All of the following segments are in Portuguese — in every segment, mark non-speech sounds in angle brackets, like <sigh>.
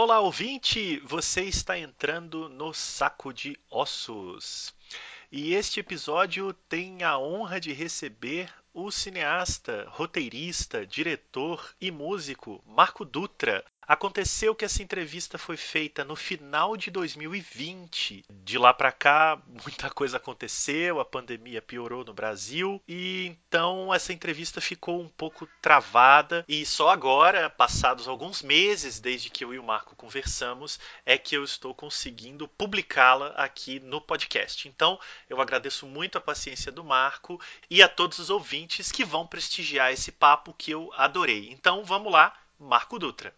Olá, ouvinte! Você está entrando no Saco de Ossos. E este episódio tem a honra de receber o cineasta, roteirista, diretor e músico Marco Dutra. Aconteceu que essa entrevista foi feita no final de 2020. De lá para cá, <laughs> muita coisa aconteceu, a pandemia piorou no Brasil e então essa entrevista ficou um pouco travada e só agora, passados alguns meses desde que eu e o Marco conversamos, é que eu estou conseguindo publicá-la aqui no podcast. Então, eu agradeço muito a paciência do Marco e a todos os ouvintes que vão prestigiar esse papo que eu adorei. Então, vamos lá, Marco Dutra.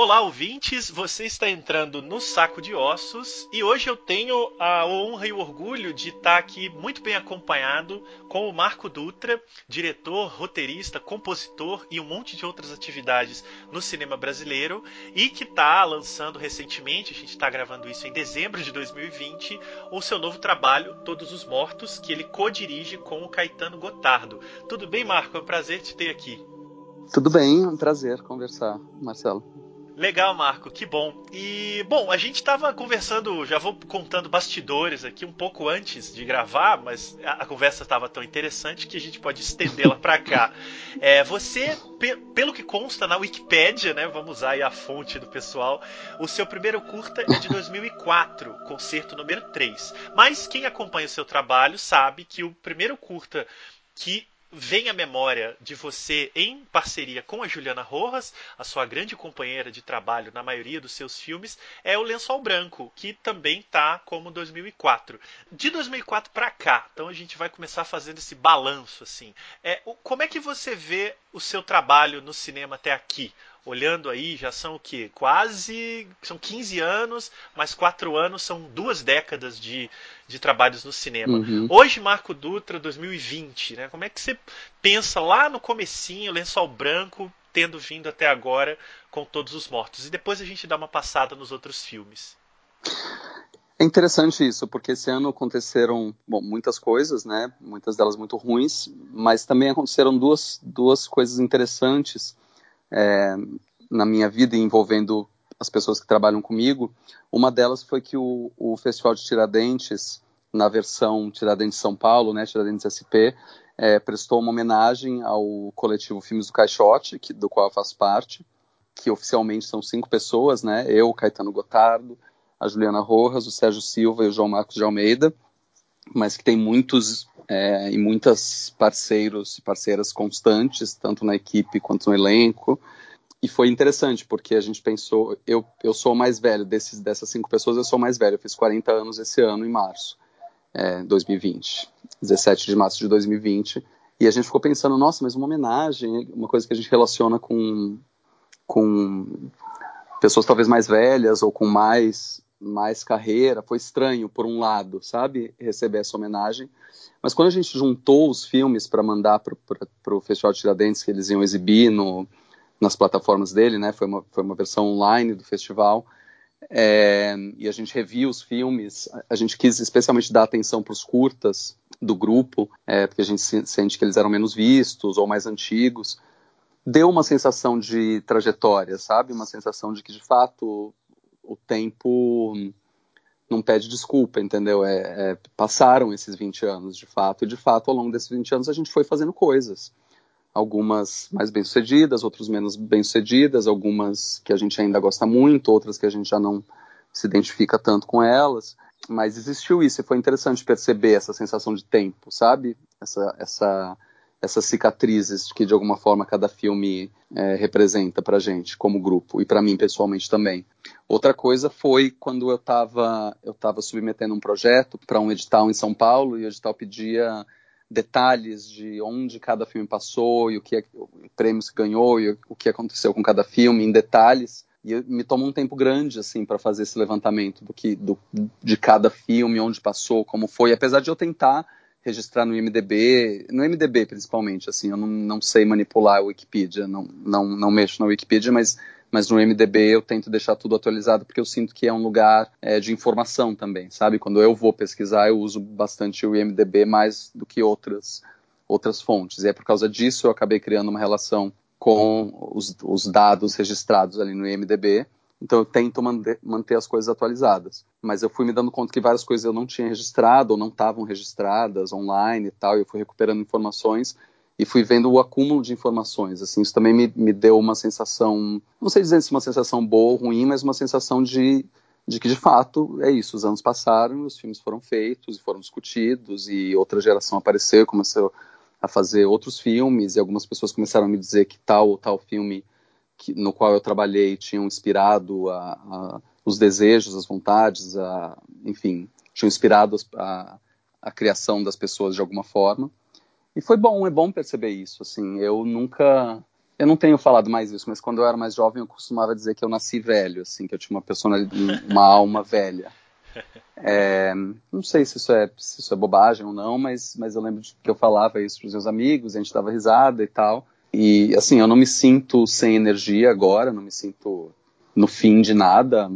Olá, ouvintes! Você está entrando no Saco de Ossos e hoje eu tenho a honra e o orgulho de estar aqui muito bem acompanhado com o Marco Dutra, diretor, roteirista, compositor e um monte de outras atividades no cinema brasileiro e que está lançando recentemente, a gente está gravando isso em dezembro de 2020, o seu novo trabalho, Todos os Mortos, que ele co-dirige com o Caetano Gotardo. Tudo bem, Marco? É um prazer te ter aqui. Tudo bem, é um prazer conversar, Marcelo. Legal, Marco, que bom. E, bom, a gente estava conversando, já vou contando bastidores aqui um pouco antes de gravar, mas a, a conversa estava tão interessante que a gente pode estendê-la para cá. <laughs> É, você, pe pelo que consta na Wikipédia, né, vamos usar aí a fonte do pessoal, o seu primeiro curta é de 2004, concerto número 3. Mas quem acompanha o seu trabalho sabe que o primeiro curta que vem à memória de você em parceria com a Juliana Rojas, a sua grande companheira de trabalho na maioria dos seus filmes, é o Lençol Branco, que também tá como 2004. De 2004 para cá, então a gente vai começar fazendo esse balanço assim. É, como é que você vê o seu trabalho no cinema até aqui? Olhando aí, já são o quê? Quase. São 15 anos, mais 4 anos são duas décadas de, de trabalhos no cinema. Uhum. Hoje, Marco Dutra, 2020, né? Como é que você pensa lá no comecinho, lençol branco, tendo vindo até agora com todos os mortos? E depois a gente dá uma passada nos outros filmes. É interessante isso, porque esse ano aconteceram bom, muitas coisas, né? Muitas delas muito ruins, mas também aconteceram duas, duas coisas interessantes é, na minha vida envolvendo as pessoas que trabalham comigo. Uma delas foi que o, o Festival de Tiradentes, na versão Tiradentes São Paulo, né, Tiradentes SP, é, prestou uma homenagem ao coletivo Filmes do Caixote, que, do qual eu faço parte, que oficialmente são cinco pessoas, né, eu, Caetano Gotardo, a Juliana Rojas, o Sérgio Silva e o João Marcos de Almeida, mas que tem muitos é, e muitas parceiros e parceiras constantes, tanto na equipe quanto no elenco. E foi interessante, porque a gente pensou, eu, eu sou o mais velho desses, dessas cinco pessoas, eu sou o mais velho, eu fiz 40 anos esse ano, em março, é, 2020, 17 de março de 2020, e a gente ficou pensando, nossa, mas uma homenagem, uma coisa que a gente relaciona com, com pessoas talvez mais velhas ou com mais mais carreira, foi estranho por um lado, sabe, receber essa homenagem. Mas quando a gente juntou os filmes para mandar para o Festival de Tiradentes, que eles iam exibir no, nas plataformas dele, né, foi uma, foi uma versão online do festival, é, e a gente reviu os filmes, a gente quis especialmente dar atenção para os curtas do grupo, é, porque a gente sente que eles eram menos vistos ou mais antigos. Deu uma sensação de trajetória, sabe? Uma sensação de que, de fato, o tempo não pede desculpa, entendeu? É, é, passaram esses 20 anos, de fato, e de fato, ao longo desses 20 anos, a gente foi fazendo coisas. Algumas mais bem-sucedidas, outras menos bem-sucedidas, algumas que a gente ainda gosta muito, outras que a gente já não se identifica tanto com elas. Mas existiu isso, e foi interessante perceber essa sensação de tempo, sabe? Essa, essa essas cicatrizes que de alguma forma cada filme é, representa para gente como grupo e para mim pessoalmente também. Outra coisa foi quando eu estava eu tava submetendo um projeto para um edital em São Paulo e o edital pedia detalhes de onde cada filme passou e o que é, prêmios que ganhou e o que aconteceu com cada filme em detalhes e me tomou um tempo grande assim para fazer esse levantamento do que do, de cada filme onde passou como foi apesar de eu tentar registrar no IMDB, no IMDB principalmente, assim, eu não, não sei manipular a Wikipedia, não, não, não mexo na Wikipedia, mas, mas no IMDB eu tento deixar tudo atualizado porque eu sinto que é um lugar é, de informação também, sabe? Quando eu vou pesquisar, eu uso bastante o IMDB mais do que outras outras fontes. E é por causa disso eu acabei criando uma relação com os, os dados registrados ali no IMDb. Então eu tento manter, as coisas atualizadas. Mas eu fui me dando conta que várias coisas eu não tinha registrado ou não estavam registradas online e tal. E eu fui recuperando informações e fui vendo o acúmulo de informações. Assim, isso também me, me deu uma sensação, não sei dizer se uma sensação boa ou ruim, mas uma sensação de, de que de fato é isso. Os anos passaram, os filmes foram feitos e foram discutidos e outra geração apareceu, começou a fazer outros filmes e algumas pessoas começaram a me dizer que tal ou tal filme que, no qual eu trabalhei tinham inspirado a, a, os desejos, as vontades, a, enfim, tinham inspirado a, a criação das pessoas de alguma forma. E foi bom, é bom perceber isso, assim, eu nunca, eu não tenho falado mais isso, mas quando eu era mais jovem eu costumava dizer que eu nasci velho, assim, que eu tinha uma personalidade, uma alma velha. É, não sei se isso, é, se isso é bobagem ou não, mas, mas eu lembro que eu falava isso para os meus amigos, a gente dava risada e tal. E assim, eu não me sinto sem energia agora, não me sinto no fim de nada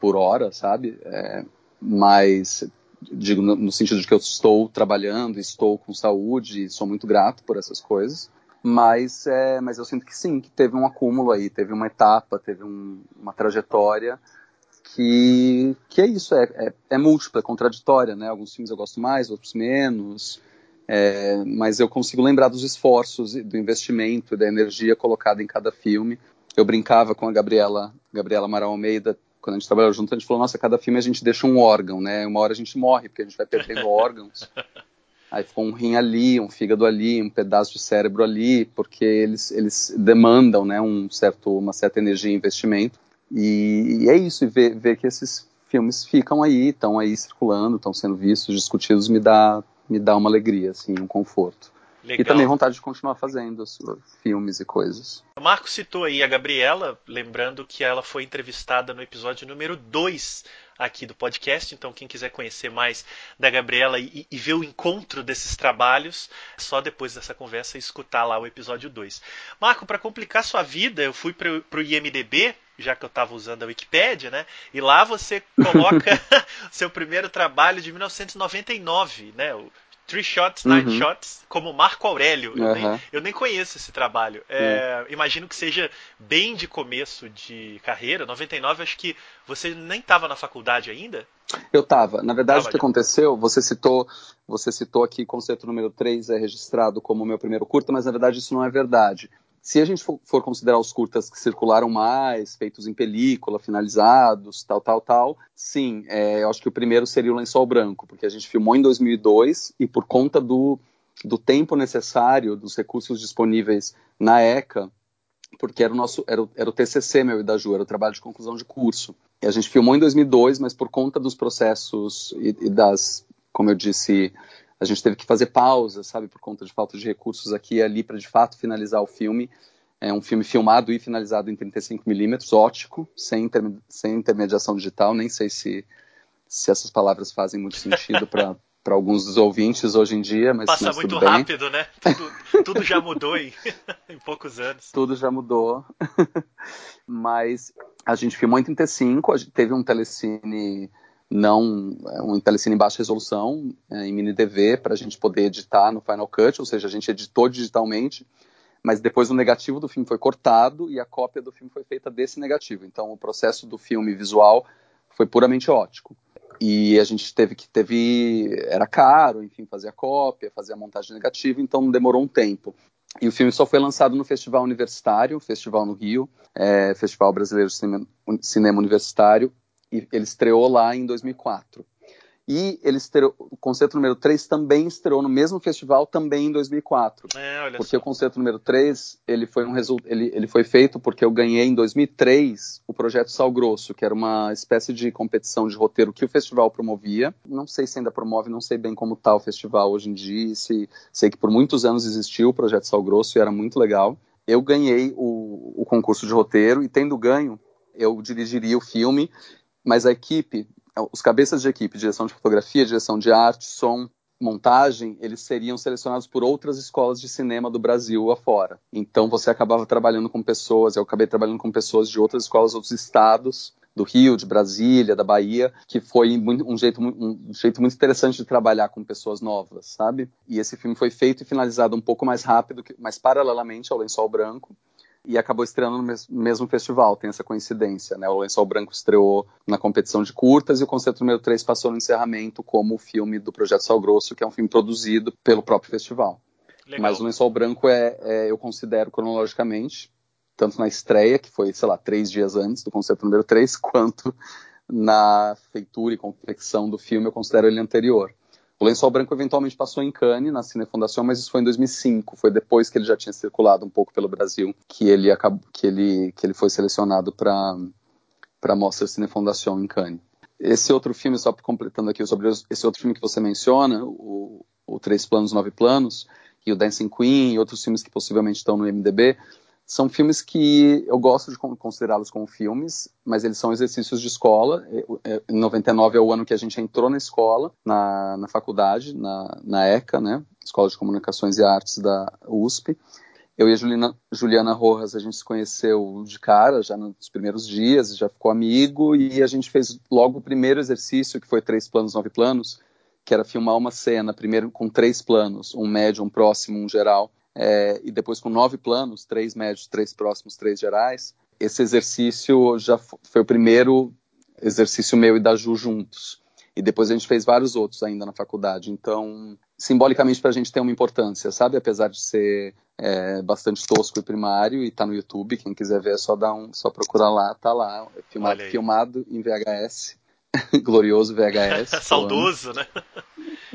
por hora, sabe? É, mas digo no, sentido de que eu estou trabalhando, estou com saúde, sou muito grato por essas coisas. Mas, é, mas eu sinto que sim, que teve um acúmulo aí, teve uma etapa, teve um, uma trajetória que, que é isso, é, é, é múltipla, é contraditória, né? Alguns filmes eu gosto mais, outros menos, é, mas eu consigo lembrar dos esforços, do investimento, da energia colocada em cada filme. Eu brincava com a Gabriela, Gabriela Amaral Almeida, quando a gente trabalhou junto, a gente falou, nossa, cada filme a gente deixa um órgão, né? Uma hora a gente morre, porque a gente vai perdendo <laughs> órgãos. Aí ficou um rim ali, um fígado ali, um pedaço de cérebro ali, porque eles, eles demandam, né, um certo, uma certa energia e investimento. E, e é isso, e ver, ver que esses filmes ficam aí, estão aí circulando, estão sendo vistos, discutidos, me dá, me dá uma alegria, assim, um conforto. Legal. E também vontade de continuar fazendo filmes e coisas. O Marco citou aí a Gabriela, lembrando que ela foi entrevistada no episódio número 2 aqui do podcast. Então, quem quiser conhecer mais da Gabriela e, e ver o encontro desses trabalhos, é só depois dessa conversa escutar lá o episódio 2. Marco, para complicar sua vida, eu fui para o IMDB, já que eu estava usando a Wikipédia, né? E lá você coloca <laughs> <laughs> seu primeiro trabalho de 1999, né? O Three Shots, Nine uhum. Shots, como Marco Aurélio. Eu, uhum. nem, eu nem conheço esse trabalho. É, uhum. Imagino que seja bem de começo de carreira. 99, acho que você nem estava na faculdade ainda? Eu estava. Na verdade, tava o que aconteceu, você citou, você citou aqui conceito número 3 é registrado como meu primeiro curta, mas na verdade isso não é verdade. Se a gente for, considerar os curtas que circularam mais, feitos em película, finalizados, tal, tal, tal, sim, é, eu acho que o primeiro seria o Lençol Branco, porque a gente filmou em 2002 e por conta do, do tempo necessário, dos recursos disponíveis na ECA, porque era o nosso era o, era o TCC meu e da Ju, era o trabalho de conclusão de curso. E a gente filmou em 2002, mas por conta dos processos e, e das, como eu disse, a gente teve que fazer pausas, sabe, por conta de falta de recursos aqui e ali para de fato finalizar o filme. É um filme filmado e finalizado em 35mm, ótico, sem, sem intermediação digital. Nem sei se, se essas palavras fazem muito sentido para para alguns dos ouvintes hoje em dia, mas passa mas muito rápido, né? Tudo, tudo já mudou em, <laughs> em, poucos anos. Tudo já mudou, <laughs> mas a gente filmou em 35, a gente teve um telecine não é um telecine em baixa resolução, é, em mini DV, para a gente poder editar no Final Cut, ou seja, a gente editou digitalmente, mas depois o negativo do filme foi cortado e a cópia do filme foi feita desse negativo. Então o processo do filme visual foi puramente ótico. E a gente teve que teve era caro, enfim, fazer a cópia, fazer a montagem negativa, então demorou um tempo. E o filme só foi lançado no Festival Universitário, Festival no Rio, é, Festival Brasileiro de Cinema, Cinema Universitário, e ele estreou lá em 2004. E ele estreou, o concerto número 3 também estreou no mesmo festival também em 2004. É, porque só. o concerto número 3, ele foi, um result, ele, ele foi feito porque eu ganhei em 2003 o projeto Sal Grosso, que era uma espécie de competição de roteiro que o festival promovia. Não sei se ainda promove, não sei bem como está o festival hoje em dia. Se, sei que por muitos anos existiu o projeto Sal Grosso e era muito legal. Eu ganhei o, o concurso de roteiro e tendo ganho, eu dirigiria o filme mas a equipe, os cabeças de equipe, direção de fotografia, direção de arte, som, montagem, eles seriam selecionados por outras escolas de cinema do Brasil afora. Então você acabava trabalhando com pessoas, eu acabei trabalhando com pessoas de outras escolas, outros estados, do Rio, de Brasília, da Bahia, que foi um jeito, um jeito muito interessante de trabalhar com pessoas novas, sabe? E esse filme foi feito e finalizado um pouco mais rápido, mas paralelamente ao Lençol Branco, e acabou estreando no mesmo festival, tem essa coincidência, né? O Lençol Branco estreou na competição de curtas e o Concerto número 3 passou no encerramento como o filme do Projeto Sal Grosso, que é um filme produzido pelo próprio festival. Legal. Mas o Lençol Branco é, é, eu considero cronologicamente, tanto na estreia, que foi, sei lá, três dias antes do Concerto número 3, <laughs> quanto na feitura e confecção do filme, eu considero ele anterior. O Lençol Branco eventualmente passou em Cannes, na Cine Fundação, mas isso foi em 2005. Foi depois que ele já tinha circulado um pouco pelo Brasil que ele, acabou, que ele, que ele foi selecionado para a Mostra Cine Fundação em Cannes. Esse outro filme, só completando aqui sobre esse outro filme que você menciona, o, o Três Planos, Nove Planos, e o Dancing Queen, e outros filmes que possivelmente estão no MDB, são filmes que eu gosto de considerá-los como filmes, mas eles são exercícios de escola. Em 99 é o ano que a gente entrou na escola, na, na faculdade, na, na ECA, né? Escola de Comunicações e Artes da USP. Eu e a Juliana, Juliana Rojas, a gente se conheceu de cara, já nos primeiros dias, já ficou amigo, e a gente fez logo o primeiro exercício, que foi Três Planos, Nove Planos, que era filmar uma cena, primeiro com três planos, um médio, um próximo, um geral, é, e depois com nove planos, três médios, três próximos, três gerais, esse exercício já foi o primeiro exercício meu e da Ju juntos. E depois a gente fez vários outros ainda na faculdade. Então, simbolicamente para a gente tem uma importância, sabe? Apesar de ser é, bastante tosco e primário e tá no YouTube, quem quiser ver é só dar um, só procurar lá, tá lá, filmado, filmado em VHS, <laughs> glorioso VHS. <laughs> Saudoso, né?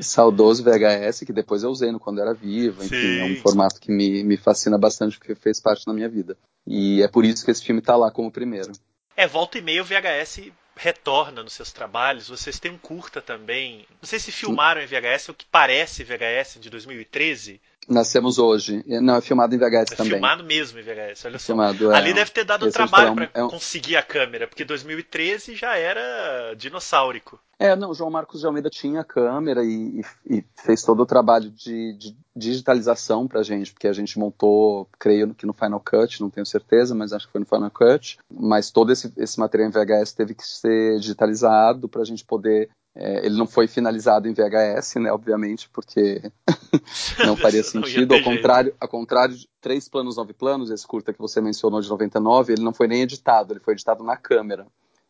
saudoso VHS, que depois eu usei no quando era vivo, enfim, Sim. é um formato que me, me fascina bastante, porque fez parte da minha vida. E é por isso que esse filme tá lá como primeiro. É, volta e meia o VHS retorna nos seus trabalhos. Vocês têm um curta também. Não sei se filmaram em VHS, o que parece VHS de 2013. Nascemos hoje. Não, é filmado em VHS é também. filmado mesmo em VHS, olha é só. Filmado, é, Ali deve ter dado um trabalho é um, para é um... conseguir a câmera, porque 2013 já era dinossáurico. É, não, João Marcos de Almeida tinha câmera e, e, e fez todo o trabalho de, de digitalização pra gente, porque a gente montou, creio que no Final Cut, não tenho certeza, mas acho que foi no Final Cut, mas todo esse, esse material em VHS teve que ser digitalizado pra gente poder é, ele não foi finalizado em VHS, né, obviamente, porque <laughs> não faria <laughs> sentido. ao contrário, ao contrário de Três Planos, Nove Planos, esse curta que você mencionou de 99, ele não foi nem editado, ele foi editado na câmera.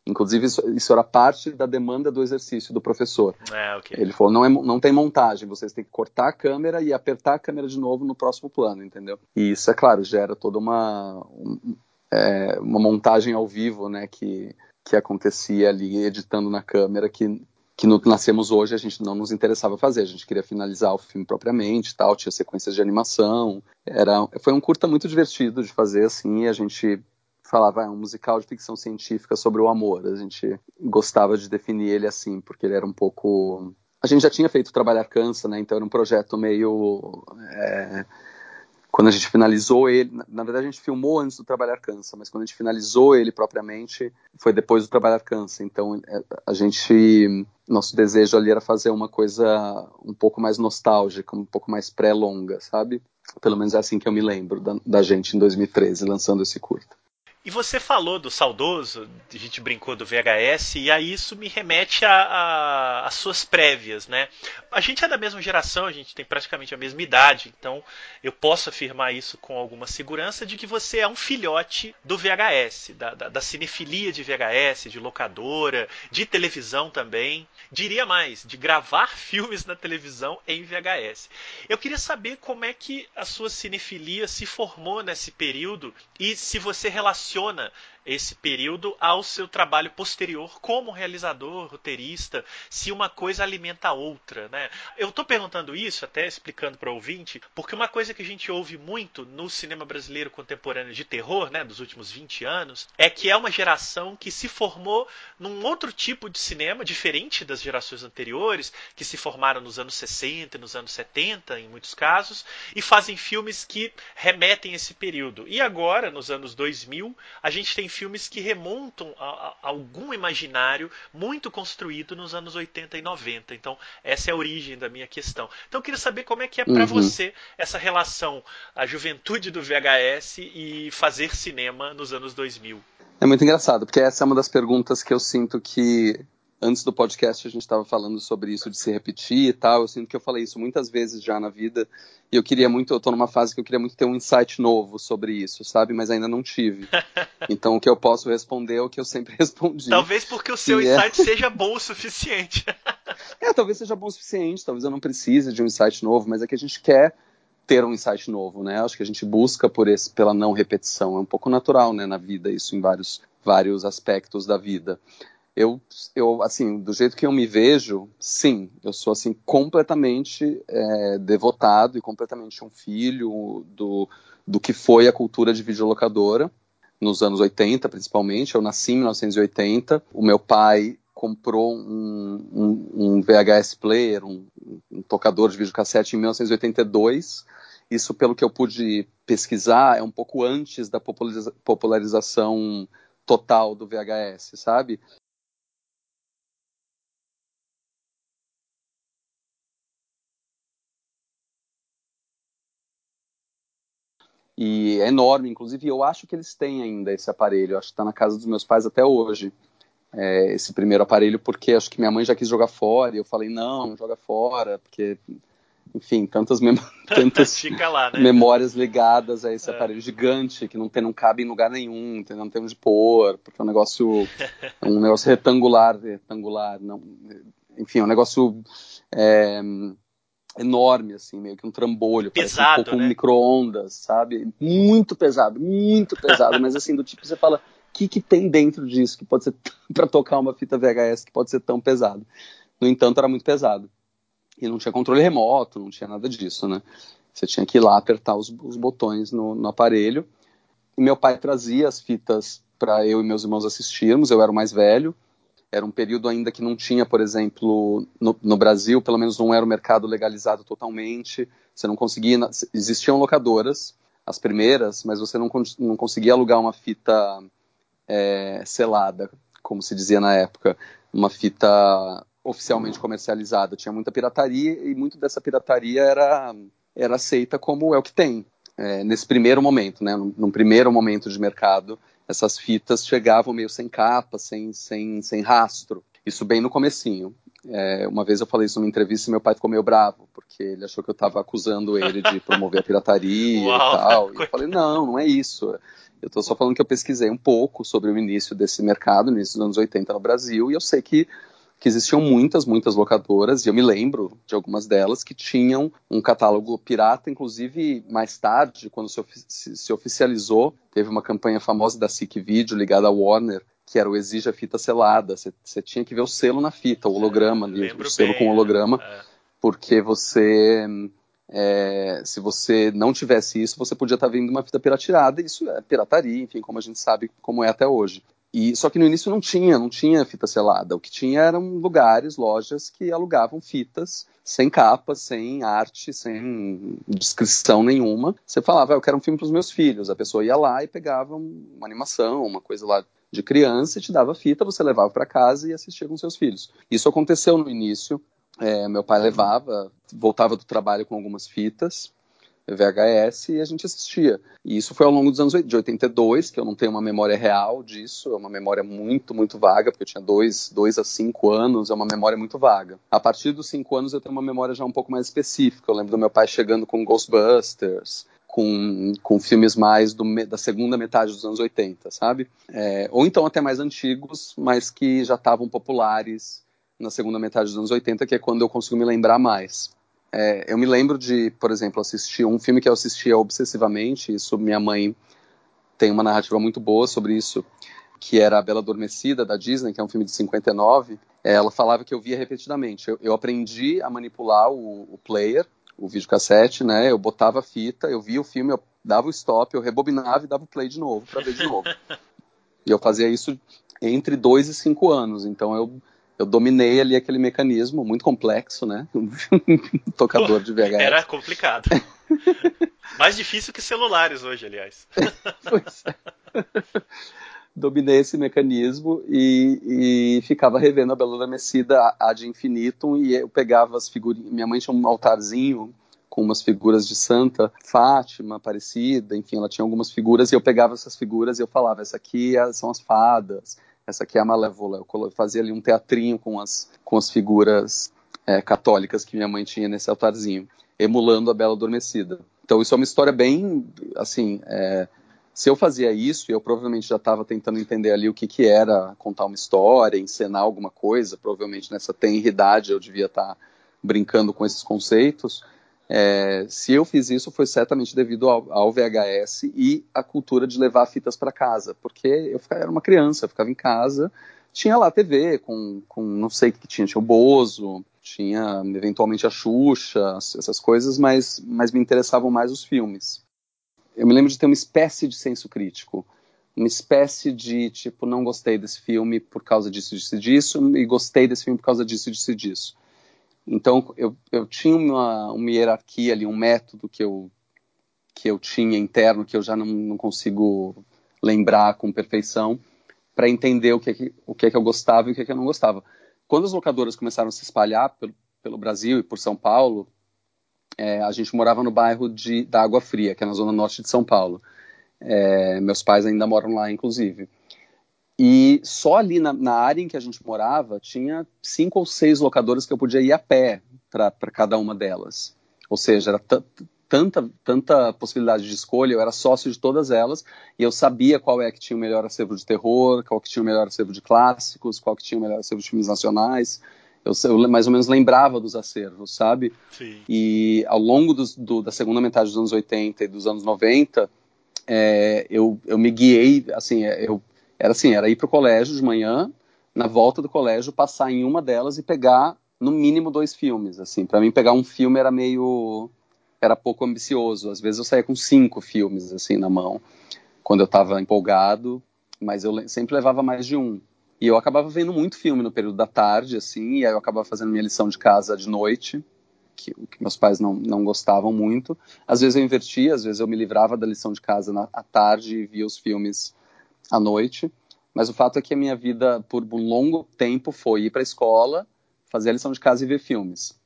Inclusive, isso, isso, era parte da demanda do exercício do professor. É, okay. Ele falou: não, é, não tem montagem, vocês têm que cortar a câmera e apertar a câmera de novo no próximo plano, entendeu? E isso, é claro, gera toda uma, um, é, uma montagem ao vivo, né, que, que acontecia ali editando na câmera, que, que no Nascemos Hoje a gente não nos interessava fazer, a gente queria finalizar o filme propriamente tal, tinha sequências de animação. Era, foi um curta muito divertido de fazer, assim, e a gente falava, é um musical de ficção científica sobre o amor. A gente gostava de definir ele assim, porque ele era um pouco. A gente já tinha feito Trabalhar Cansa, né? Então era um projeto meio. É... Quando a gente finalizou ele, na verdade a gente filmou antes do Trabalhar Cansa, mas quando a gente finalizou ele propriamente, foi depois do Trabalhar Cansa. Então é, a gente, nosso desejo ali era fazer uma coisa um pouco mais nostálgica, um pouco mais pré-longa, sabe? Pelo menos é assim que eu me lembro da, da gente em 2013 lançando esse curta. E você falou do saudoso, a gente brincou do VHS, e aí isso me remete às suas prévias, né? A gente é da mesma geração, a gente tem praticamente a mesma idade, então eu posso afirmar isso com alguma segurança de que você é um filhote do VHS, da, da, da cinefilia de VHS, de locadora, de televisão também. Diria mais, de gravar <laughs> filmes na televisão em VHS. Eu queria saber como é que a sua cinefilia se formou nesse período e se você relaciona esse período ao seu trabalho posterior como realizador, roteirista, se uma coisa alimenta a outra, né? Eu estou perguntando isso, até explicando para o ouvinte, porque uma coisa que a gente ouve muito no cinema brasileiro contemporâneo de terror, né, dos últimos 20 anos, é que é uma geração que se formou num outro tipo de cinema, diferente das gerações anteriores, que se formaram nos anos 60, nos anos 70, em muitos casos, e fazem filmes que remetem esse período. E agora, nos anos 2000, a gente tem filmes que remontam a, a, algum imaginário muito construído nos anos 80 e 90. Então, essa é a origem da minha questão. Então, eu queria saber como é que é para uhum. você essa relação, a juventude do VHS e fazer cinema nos anos 2000. É muito engraçado, porque essa é uma das perguntas que eu sinto que antes do podcast a gente estava falando sobre isso de se repetir e tal. Eu sinto que eu falei isso muitas vezes já na vida. E eu queria muito, eu tô numa fase que eu queria muito ter um insight novo sobre isso, sabe? Mas ainda não tive. <laughs> Então o que eu posso responder é o que eu sempre <laughs> respondi. Talvez porque o seu é insight é... seja bom o suficiente. <laughs> é, talvez seja bom o suficiente, talvez eu não precise de um insight novo, mas é que a gente quer ter um insight novo, né? Acho que a gente busca por esse, pela não repetição. É um pouco natural, né, na vida, isso em vários, vários aspectos da vida eu, eu, assim, do jeito que eu me vejo, sim, eu sou, assim, completamente é, devotado e completamente um filho do, do que foi a cultura de videolocadora, nos anos 80, principalmente. Eu nasci em 1980. O meu pai comprou um, um, um VHS player, um, um, tocador de videocassete em 1982. Isso, pelo que eu pude pesquisar, é um pouco antes da populariza popularização total do VHS, sabe? E é enorme, inclusive eu acho que eles têm ainda esse aparelho, acho que está na casa dos meus pais até hoje, é, esse primeiro aparelho, porque acho que minha mãe já quis jogar fora, e eu falei, não, joga fora, porque, enfim, tantas, mem <laughs> tantas lá, né? memórias ligadas a esse é. aparelho gigante, que não, tem, não cabe em lugar nenhum, não tem onde pôr, porque é um negócio, <laughs> é um negócio retangular, retangular, não, enfim, é um negócio... É, enorme, assim, meio que um trambolho. Pesado, um pouco né? um micro-ondas, sabe? Muito pesado, muito pesado, mas assim, do tipo, você fala, o que, que tem dentro disso que pode ser <laughs> para tocar uma fita VHS que pode ser tão pesado? No entanto, era muito pesado. E não tinha controle remoto, não tinha nada disso, né? Você tinha que ir lá apertar os, os botões no, no aparelho. E meu pai trazia as fitas para eu e meus irmãos assistirmos, eu era o mais velho, era um período ainda que não tinha, por exemplo, no, no, Brasil, pelo menos não era o mercado legalizado totalmente. Você não conseguia. Existiam locadoras, as primeiras, mas você não, não conseguia alugar uma fita é, selada, como se dizia na época, uma fita oficialmente comercializada. Tinha muita pirataria e muito dessa pirataria era, era aceita como é o que tem. É, nesse primeiro momento, né, num, num primeiro momento de mercado, essas fitas chegavam meio sem capa, sem, sem, sem rastro. Isso bem no comecinho. É, uma vez eu falei isso numa entrevista e meu pai ficou meio bravo, porque ele achou que eu estava acusando ele de promover a pirataria <laughs> Uau, e tal. <laughs> E eu falei, não, não é isso. Eu estou só falando que eu pesquisei um pouco sobre o início desse mercado, no início dos anos 80 no Brasil, e eu sei que que existiam muitas, muitas locadoras, e eu me lembro de algumas delas que tinham um catálogo pirata, inclusive mais tarde, quando se, ofi se oficializou, teve uma campanha famosa da SIC Video ligada à Warner, que era o Exija Fita Selada. Você tinha que ver o selo na fita, o holograma, ali, o selo bem, com holograma, é. porque você. É, se você não tivesse isso, você podia estar vendo uma fita pirateada, e isso é pirataria, enfim, como a gente sabe como é até hoje. E só que no início não tinha, não tinha fita selada. O que tinha eram lugares, lojas que alugavam fitas sem capa, sem arte, sem descrição nenhuma. Você falava, ah, eu quero um filme para os meus filhos. A pessoa ia lá e pegava uma animação, uma coisa lá de criança e te dava fita, você levava para casa e assistia com seus filhos. Isso aconteceu no início. É, meu pai levava, voltava do trabalho com algumas fitas VHS e a gente assistia. E isso foi ao longo dos anos de 82, que eu não tenho uma memória real disso, é uma memória muito, muito vaga, porque eu tinha dois, dois a cinco anos, é uma memória muito vaga. A partir dos cinco anos eu tenho uma memória já um pouco mais específica. Eu lembro do meu pai chegando com Ghostbusters, com, com filmes mais do, da segunda metade dos anos 80, sabe? É, ou então até mais antigos, mas que já estavam populares na segunda metade dos anos 80, que é quando eu consigo me lembrar mais. É, eu me lembro de, por exemplo, assistir um filme que eu assistia obsessivamente, isso minha mãe tem uma narrativa muito boa sobre isso, que era A Bela Adormecida, da Disney, que é um filme de 59. Ela falava que eu via repetidamente. Eu, eu aprendi a manipular o, o, player, o videocassete, né? Eu botava a fita, eu via o filme, eu dava o stop, eu rebobinava e dava o play de novo, para ver de novo. <laughs> e eu fazia isso entre dois e cinco anos. Então eu eu dominei ali aquele mecanismo muito complexo, né? Um <laughs> tocador de VHS. Era complicado. <laughs> Mais difícil que celulares hoje, aliás. <laughs> pois é. Dominei esse mecanismo e, e ficava revendo a Bela Adormecida ad infinitum e eu pegava as figurinhas. Minha mãe tinha um altarzinho com umas figuras de santa, Fátima, Aparecida, enfim, ela tinha algumas figuras e eu pegava essas figuras e eu falava, essa aqui é, são as fadas, essa aqui é a Malévola. Eu fazia ali um teatrinho com as, com as figuras é, católicas que minha mãe tinha nesse altarzinho, emulando a Bela Adormecida. Então isso é uma história bem, assim, é, se eu fazia isso, eu provavelmente já estava tentando entender ali o que, que era contar uma história, encenar alguma coisa, provavelmente nessa tenridade eu devia estar tá brincando com esses conceitos, é, se eu fiz isso foi certamente devido ao, ao VHS e à cultura de levar fitas para casa, porque eu ficava, era uma criança, eu ficava em casa, tinha lá TV com, com não sei o que tinha, tinha o Bozo, tinha eventualmente a Xuxa, essas coisas, mas, mas me interessavam mais os filmes. Eu me lembro de ter uma espécie de senso crítico, uma espécie de tipo, não gostei desse filme por causa disso, disso e disso, e gostei desse filme por causa disso, disso e disso. Então eu, eu tinha uma, uma hierarquia ali, um método que eu, que eu tinha interno, que eu já não, não consigo lembrar com perfeição, para entender o que, é que, o que é que eu gostava e o que é que eu não gostava. Quando as locadoras começaram a se espalhar pelo, pelo Brasil e por São Paulo, é, a gente morava no bairro de, da Água Fria, que é na zona norte de São Paulo. É, meus pais ainda moram lá, inclusive. E só ali na, na, área em que a gente morava tinha cinco ou seis locadoras que eu podia ir a pé para cada uma delas. Ou seja, era tanta, tanta possibilidade de escolha, eu era sócio de todas elas e eu sabia qual é que tinha o melhor acervo de terror, qual que tinha o melhor acervo de clássicos, qual que tinha o melhor acervo de filmes nacionais. Eu, eu mais ou menos lembrava dos acervos, sabe? Sim. E ao longo dos, do, da segunda metade dos anos 80 e dos anos 90, é, eu, eu me guiei, assim, eu era assim, era ir para o colégio de manhã, na volta do colégio, passar em uma delas e pegar no mínimo dois filmes, assim. Para mim pegar um filme era meio era pouco ambicioso. Às vezes eu saía com cinco filmes assim na mão, quando eu estava empolgado, mas eu sempre levava mais de um. E eu acabava vendo muito filme no período da tarde, assim, e aí eu acabava fazendo minha lição de casa de noite, que, que meus pais não, não gostavam muito. Às vezes eu invertia, às vezes eu me livrava da lição de casa na, à tarde e via os filmes à noite, mas o fato é que a minha vida por um longo tempo foi ir para a escola, fazer a lição de casa e ver filmes.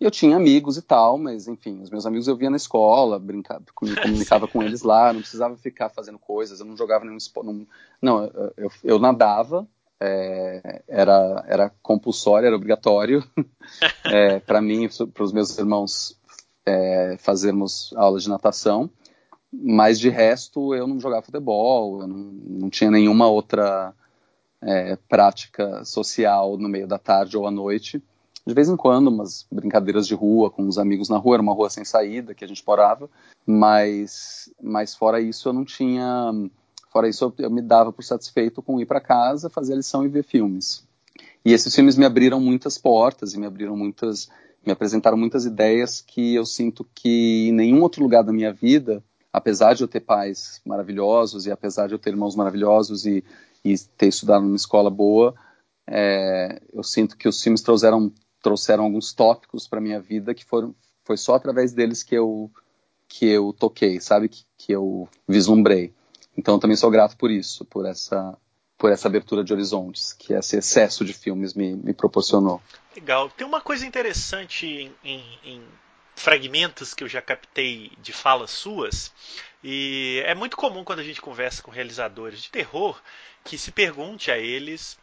E eu tinha amigos e tal, mas enfim, os meus amigos eu via na escola, brincava, <laughs> comunicava com eles lá, não precisava ficar fazendo coisas, eu não jogava nenhum esporte. Não, não eu, eu, eu, nadava, é, era, era compulsório, era obrigatório <laughs> é, para mim e para os meus irmãos é, fazermos aulas de natação. Mas de resto, eu não jogava futebol, eu não, não tinha nenhuma outra é, prática social no meio da tarde ou à noite. De vez em quando, umas brincadeiras de rua com os amigos na rua, era uma rua sem saída que a gente morava, mas, mas fora isso eu não tinha. Fora isso eu, me dava por satisfeito com ir para casa, fazer a lição e ver filmes. E esses filmes me abriram muitas portas e me abriram muitas. me apresentaram muitas ideias que eu sinto que em nenhum outro lugar da minha vida apesar de eu ter pais maravilhosos e apesar de eu ter irmãos maravilhosos e, e ter estudado numa escola boa, é, eu sinto que os filmes trouxeram, trouxeram alguns tópicos para minha vida que foram foi só através deles que eu que eu toquei, sabe que, que eu vislumbrei. Então também sou grato por isso, por essa por essa abertura de horizontes que esse excesso de filmes me, me proporcionou. Legal. Tem uma coisa interessante em, em fragmentos que eu já captei de falas suas. E é muito comum quando a gente conversa com realizadores de terror que se pergunte a eles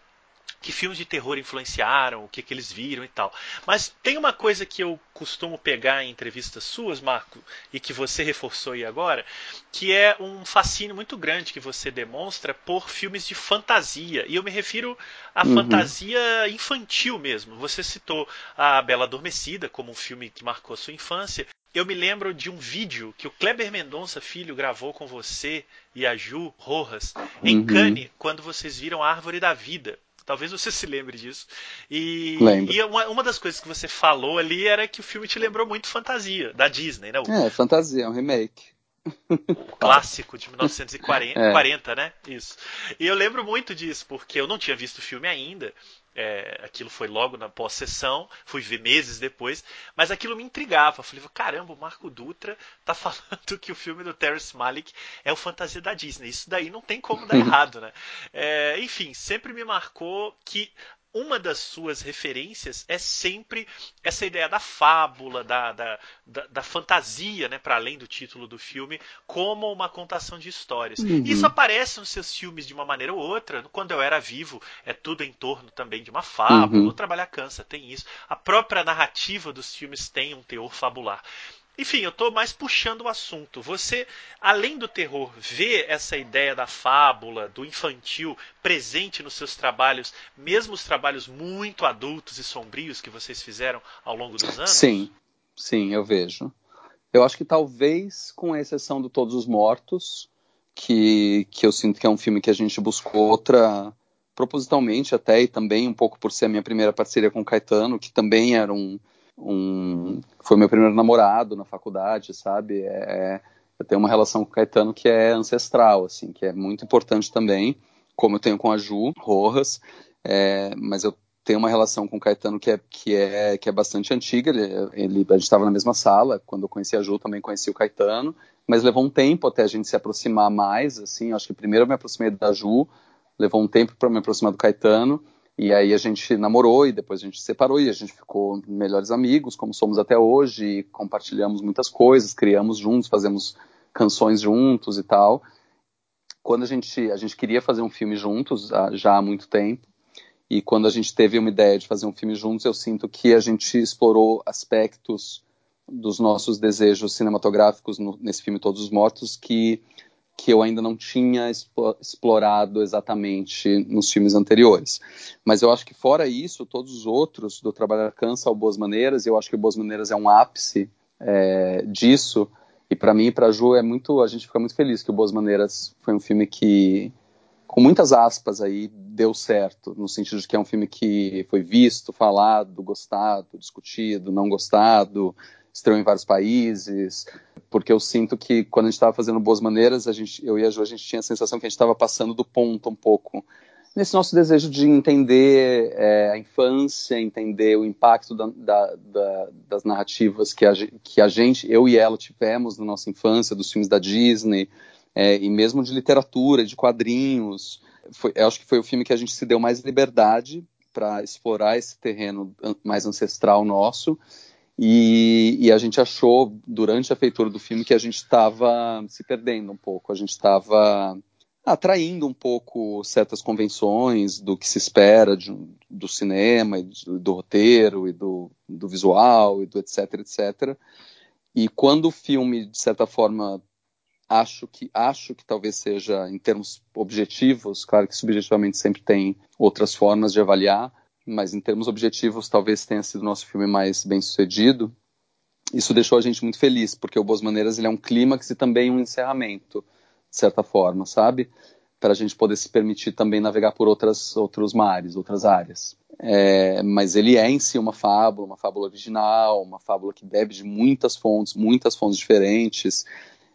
que filmes de terror influenciaram, o que, que eles viram e tal. Mas tem uma coisa que eu costumo pegar em entrevistas suas, Marco, e que você reforçou aí agora, que é um fascínio muito grande que você demonstra por filmes de fantasia. E eu me refiro à uhum. fantasia infantil mesmo. Você citou A Bela Adormecida como um filme que marcou a sua infância. Eu me lembro de um vídeo que o Kleber Mendonça Filho gravou com você e a Ju Rojas em uhum. Cannes, quando vocês viram a Árvore da Vida. Talvez você se lembre disso. E, e uma, uma, das coisas que você falou ali era que o filme te lembrou muito fantasia, da Disney, né? O, é, fantasia, é um remake. O <laughs> clássico de 1940, é. 40, né? Isso. E eu lembro muito disso, porque eu não tinha visto o filme ainda. É, aquilo foi logo na pós-sessão, fui ver meses depois, mas aquilo me intrigava. Falei, caramba, o Marco Dutra tá <laughs> falando que o filme do Terrence Malick é o fantasia da Disney. Isso daí não tem como dar <laughs> errado, né? É, enfim, sempre me marcou que uma das suas referências é sempre essa ideia da fábula, da, da, da, da fantasia, né, para além do título do filme, como uma contação de histórias. Uhum. Isso aparece nos seus filmes de uma maneira ou outra. Quando eu era vivo, é tudo em torno também de uma fábula. Uhum. O Trabalhar Cansa tem isso. A própria narrativa dos filmes tem um teor fabular. Enfim, eu estou mais puxando o assunto. Você, além do terror, vê essa ideia da fábula, do infantil, presente nos seus trabalhos, mesmo os trabalhos muito adultos e sombrios que vocês fizeram ao longo dos anos? Sim, sim, eu vejo. Eu acho que talvez, com exceção de Todos os Mortos, que, que eu sinto que é um filme que a gente buscou outra propositalmente até, e também um pouco por ser a minha primeira parceria com o Caetano, que também era um um foi meu primeiro namorado na faculdade, sabe? É, eu tenho uma relação com o Caetano que é ancestral, assim, que é muito importante também, como eu tenho com a Ju Rojas, é, mas eu tenho uma relação com o Caetano que é, que é, que é bastante antiga. Ele, ele a gente estava na mesma sala quando eu conheci a Ju, também conheci o Caetano, mas levou um tempo até a gente se aproximar mais. Assim, acho que primeiro eu me aproximei da Ju, levou um tempo para me aproximar do Caetano. E aí a gente namorou e depois a gente separou e a gente ficou melhores amigos, como somos até hoje, compartilhamos muitas coisas, criamos juntos, fazemos canções juntos e tal. Quando a gente a gente queria fazer um filme juntos já há muito tempo, e quando a gente teve uma ideia de fazer um filme juntos, eu sinto que a gente explorou aspectos dos nossos desejos cinematográficos no, nesse filme Todos os Mortos que que eu ainda não tinha explorado exatamente nos filmes anteriores. Mas eu acho que fora isso, todos os outros, do Trabalhar Cansa ao Boas Maneiras, eu acho que Boas Maneiras é um ápice é, disso, e para mim e para Ju é muito, a gente fica muito feliz que o Boas Maneiras foi um filme que, com muitas aspas aí, deu certo, no sentido de que é um filme que foi visto, falado, gostado, discutido, não gostado, estreou em vários países, porque eu sinto que quando a gente estava fazendo Boas Maneiras, a gente, eu e a Ju, a gente tinha a sensação que a gente estava passando do ponto um pouco nesse nosso desejo de entender é, a infância, entender o impacto da, da, da, das narrativas que a, que a gente, eu e ela, tivemos na nossa infância, dos filmes da Disney, é, e mesmo de literatura, de quadrinhos. Foi, eu acho que foi o filme que a gente se deu mais liberdade para explorar esse terreno mais ancestral nosso e, e, a gente achou, durante a feitura do filme, que a gente estava se perdendo um pouco, a gente estava atraindo um pouco certas convenções do que se espera de, do cinema, do, do roteiro, e do, do, visual, e do etc, etc. E quando o filme, de certa forma, acho que acho que talvez seja em termos objetivos, claro que subjetivamente sempre tem outras formas de avaliar, mas em termos objetivos talvez tenha sido o nosso filme mais bem sucedido. Isso deixou a gente muito feliz, porque o Boas Maneiras ele é um clímax e também um encerramento, de certa forma, sabe? Para a gente poder se permitir também navegar por outras, outros mares, outras áreas. É, mas ele é em si uma fábula, uma fábula original, uma fábula que bebe de muitas fontes, muitas fontes diferentes,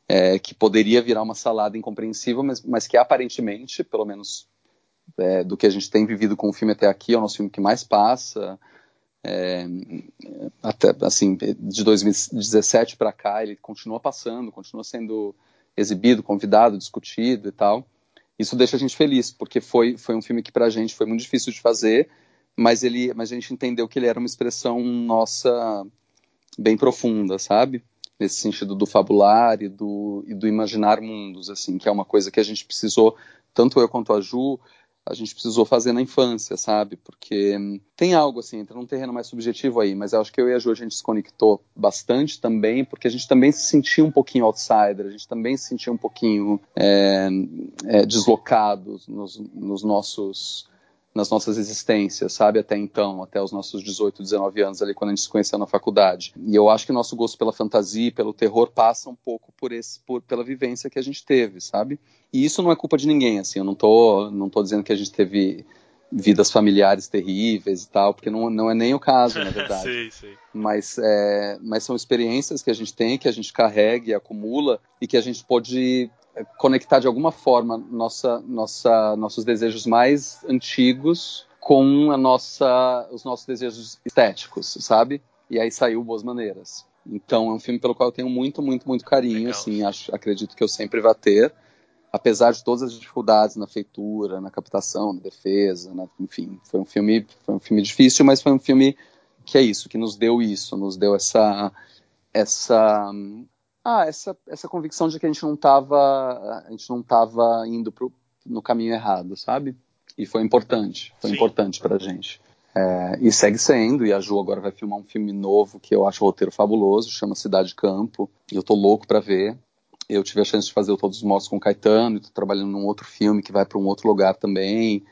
é, que poderia virar uma salada incompreensível, mas, mas que aparentemente, pelo menos é, do que a gente tem vivido com o filme até aqui, é o nosso filme que mais passa. É, até assim, de 2017 para cá, ele continua passando, continua sendo exibido, convidado, discutido e tal. Isso deixa a gente feliz, porque foi, foi um filme que para a gente foi muito difícil de fazer, mas ele, mas a gente entendeu que ele era uma expressão nossa bem profunda, sabe? Nesse sentido do fabular e do, e do imaginar mundos, assim, que é uma coisa que a gente precisou, tanto eu quanto a Ju, a gente precisou fazer na infância, sabe? Porque hum, tem algo assim, entra num terreno mais subjetivo aí, mas eu acho que eu e a Ju a gente se conectou bastante também, porque a gente também se sentia um pouquinho outsider, a gente também se sentia um pouquinho é, é, deslocados nos, nos nossos nas nossas existências, sabe? Até então, até os nossos 18, 19 anos ali, quando a gente se conheceu na faculdade. E eu acho que nosso gosto pela fantasia, pelo terror, passa um pouco por esse, por, pela vivência que a gente teve, sabe? E isso não é culpa de ninguém, assim, eu não tô, não tô dizendo que a gente teve vidas familiares terríveis e tal, porque não, não é nem o caso, na <laughs> verdade. sim, sim. Mas, é, mas são experiências que a gente tem, que a gente carrega e acumula e que a gente pode conectar de alguma forma nossa, nossa, nossos desejos mais antigos com a nossa, os nossos desejos estéticos, sabe? E aí saiu Boas Maneiras. Então é um filme pelo qual eu tenho muito, muito, muito carinho, Legal. assim, acho, acredito que eu sempre vá ter. apesar de todas as dificuldades na feitura, na captação, na defesa, na, enfim, foi um filme, foi um filme difícil, mas foi um filme que é isso, que nos deu isso, nos deu essa, essa, ah, essa, essa convicção de que a gente não estava, a gente não estava indo pro, no caminho errado, sabe? E foi importante, foi Sim. importante para a gente. É, e segue sendo, e a Ju agora vai filmar um filme novo que eu acho o roteiro fabuloso, chama Cidade Campo, e eu tô louco para ver eu tive a chance de fazer o Todos os Mortos com o Caetano, estou trabalhando num outro filme que vai para um outro lugar também.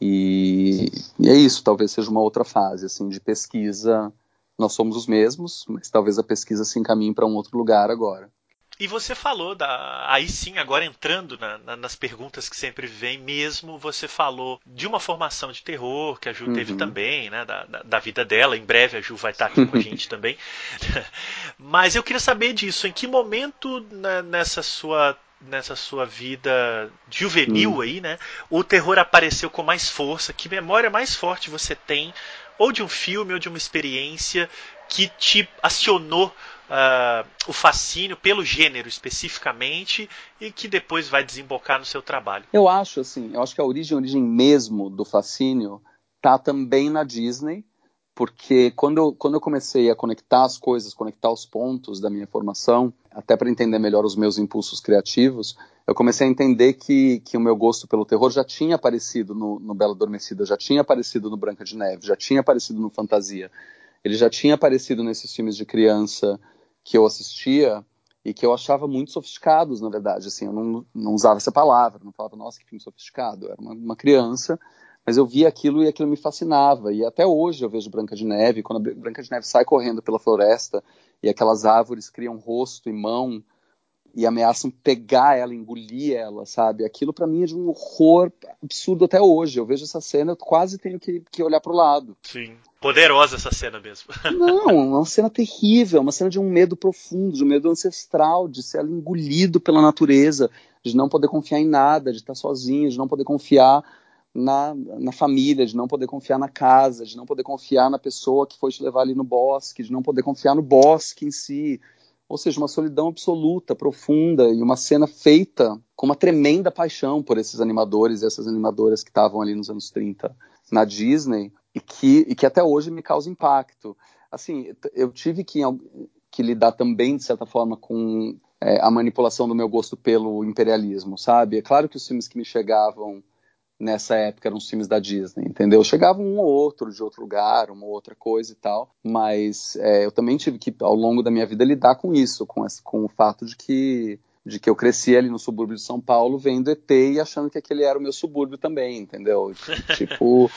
E, e, é isso, talvez seja uma outra fase assim de pesquisa. Nós somos os mesmos, mas talvez a pesquisa se encaminhe para um outro lugar agora. E você falou da. Aí sim, agora entrando na, na, nas perguntas que sempre vem mesmo, você falou de uma formação de terror que a Ju uhum. teve também, né? Da, da, da, vida dela. Em breve a Ju vai estar aqui com a <laughs> gente também. <laughs> Mas eu queria saber disso. Em que momento né, nessa sua nessa sua vida juvenil hum. aí, né? O terror apareceu com mais força. Que memória mais forte você tem, ou de um filme, ou de uma experiência que te acionou uh, o fascínio pelo gênero especificamente e que depois vai desembocar no seu trabalho? Eu acho assim, eu acho que a origem, a origem mesmo do fascínio tá também na Disney, porque quando eu, quando eu comecei a conectar as coisas, conectar os pontos da minha formação, até para entender melhor os meus impulsos criativos, eu comecei a entender que, que o meu gosto pelo terror já tinha aparecido no, no Bela Adormecida, já tinha aparecido no Branca de Neve, já tinha aparecido no Fantasia. Ele já tinha aparecido nesses filmes de criança que eu assistia e que eu achava muito sofisticados, na verdade. Assim, eu não, não usava essa palavra, não falava, nossa, que filme sofisticado. Eu era uma, uma, criança, mas eu via aquilo e aquilo me fascinava. E até hoje eu vejo Branca de Neve, quando a Branca de Neve sai correndo pela floresta e aquelas árvores criam rosto e mão e ameaçam pegar ela, engolir ela, sabe? Aquilo para mim é de um horror absurdo até hoje. Eu vejo essa cena, eu quase tenho que, que olhar pro lado. Sim. Poderosa essa cena mesmo. <laughs> Não, uma cena terrível, uma cena de um medo profundo, de um medo ancestral, de ser engolido pela natureza, de não poder confiar em nada, de estar sozinho, de não poder confiar na, na família, de não poder confiar na casa, de não poder confiar na pessoa que foi te levar ali no bosque, de não poder confiar no bosque em si. Ou seja, uma solidão absoluta, profunda, e uma cena feita com uma tremenda paixão por esses animadores e essas animadoras que estavam ali nos anos 30 na Disney, e que, e que até hoje me causa impacto. Assim, eu tive que, que lidar também, de certa forma, com é, a manipulação do meu gosto pelo imperialismo, sabe? É claro que os filmes que me chegavam nessa época eram os filmes da Disney, entendeu? Chegava um ou outro de outro lugar, uma outra coisa e tal, mas é, eu também tive que, ao longo da minha vida, lidar com isso, com, esse, com o fato de que de que eu cresci ali no subúrbio de São Paulo vendo ET e achando que aquele era o meu subúrbio também, entendeu? <laughs> tipo,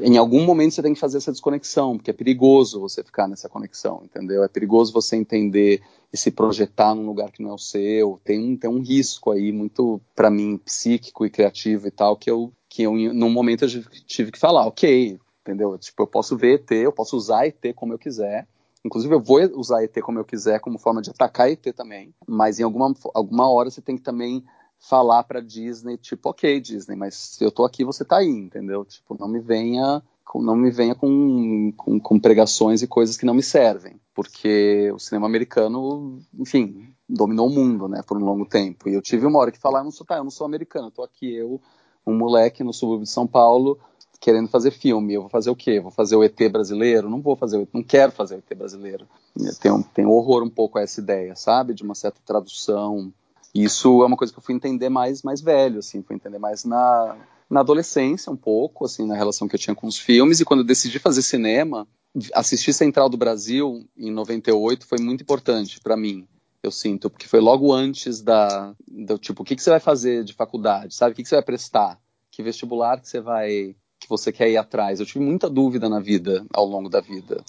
em algum momento você tem que fazer essa desconexão, porque é perigoso você ficar nessa conexão, entendeu? É perigoso você entender e se projetar num lugar que não é o seu. Tem um, tem um risco aí muito, para mim, psíquico e criativo e tal, que eu, que eu, num momento, eu tive que falar, ok, entendeu? Tipo, eu posso ver ET, eu posso usar ET como eu quiser. Inclusive, eu vou usar ET como eu quiser, como forma de atacar ET também. Mas em alguma, alguma hora você tem que também falar para Disney, tipo, ok, Disney, mas se eu tô aqui, você tá aí, entendeu? Tipo, não me venha não me venha com, com, com, pregações e coisas que não me servem, porque o cinema americano, enfim, dominou o mundo, né, por um longo tempo. E eu tive uma hora que falar, eu não sou, tá, eu não sou americano, eu tô aqui eu, um moleque no subúrbio de São Paulo, querendo fazer filme. Eu vou fazer o quê? Vou fazer o ET brasileiro? Não vou fazer, não quero fazer o ET brasileiro. Eu tenho, tenho horror um pouco a essa ideia, sabe, de uma certa tradução isso é uma coisa que eu fui entender mais mais velho, assim, fui entender mais na, na adolescência um pouco, assim, na relação que eu tinha com os filmes e quando eu decidi fazer cinema, assistir Central do Brasil em 98 foi muito importante para mim. Eu sinto, porque foi logo antes da, do tipo, o que, que você vai fazer de faculdade, sabe? O que, que você vai prestar? Que vestibular que você vai, que você quer ir atrás? Eu tive muita dúvida na vida, ao longo da vida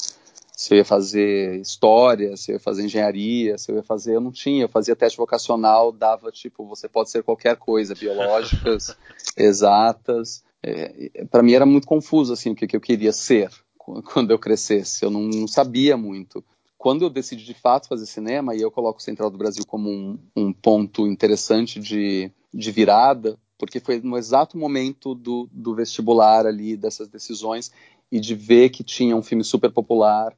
se eu ia fazer história, se eu ia fazer engenharia, se eu ia fazer, eu não tinha, eu fazia teste vocacional, dava tipo, você pode ser qualquer coisa, biológicas, <laughs> exatas. É, para mim era muito confuso assim o que, que eu queria ser <laughs> quando eu crescesse, eu não, não, sabia muito. Quando eu decidi de fato fazer cinema, e eu coloco o Central do Brasil como um, um ponto interessante de, de virada, porque foi no exato momento do, do vestibular ali, dessas decisões, e de ver que tinha um filme super popular,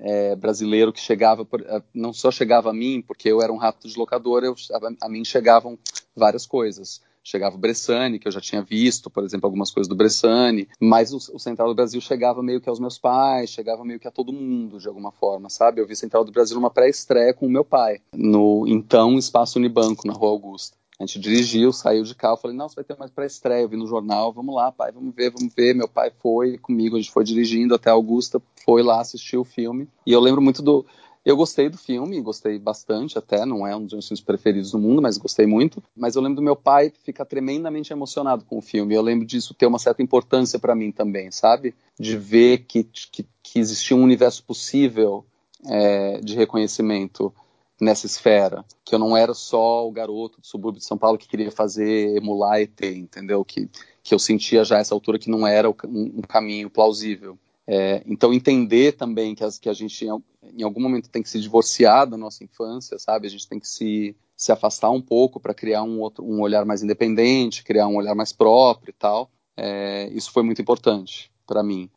é, brasileiro que chegava, é, não só chegava a mim, porque eu era um rato de locadora, eu, a, a mim chegavam várias coisas chegava o Bressani, que eu já tinha visto, por exemplo, algumas coisas do Bressani, mas o, o, Central do Brasil chegava meio que aos meus pais, chegava meio que a todo mundo, de alguma forma, sabe? Eu vi Central do Brasil numa pré-estreia com o meu pai, no então Espaço Unibanco, na Rua Augusta. A gente dirigiu, saiu de carro, falei, nossa, vai ter mais pré-estreia, eu vi no jornal, vamos lá, pai, vamos ver, vamos ver. Meu pai foi comigo, a gente foi dirigindo até Augusta, foi lá assistir o filme. E eu lembro muito do, eu gostei do filme, gostei bastante até, não é um dos meus filmes preferidos do mundo, mas gostei muito. Mas eu lembro do meu pai ficar tremendamente emocionado com o filme. Eu lembro disso ter uma certa importância para mim também, sabe? De ver que, que, que existia um universo possível é, de reconhecimento nessa esfera, que eu não era só o garoto do subúrbio de São Paulo que queria fazer emular ET, entendeu? Que, que eu sentia já essa altura que não era um, um caminho plausível. É, então entender também que, as, que a gente em algum momento tem que se divorciar da nossa infância, sabe? A gente tem que se, se afastar um pouco para criar um outro um olhar mais independente, criar um olhar mais próprio e tal. É, isso foi muito importante para mim.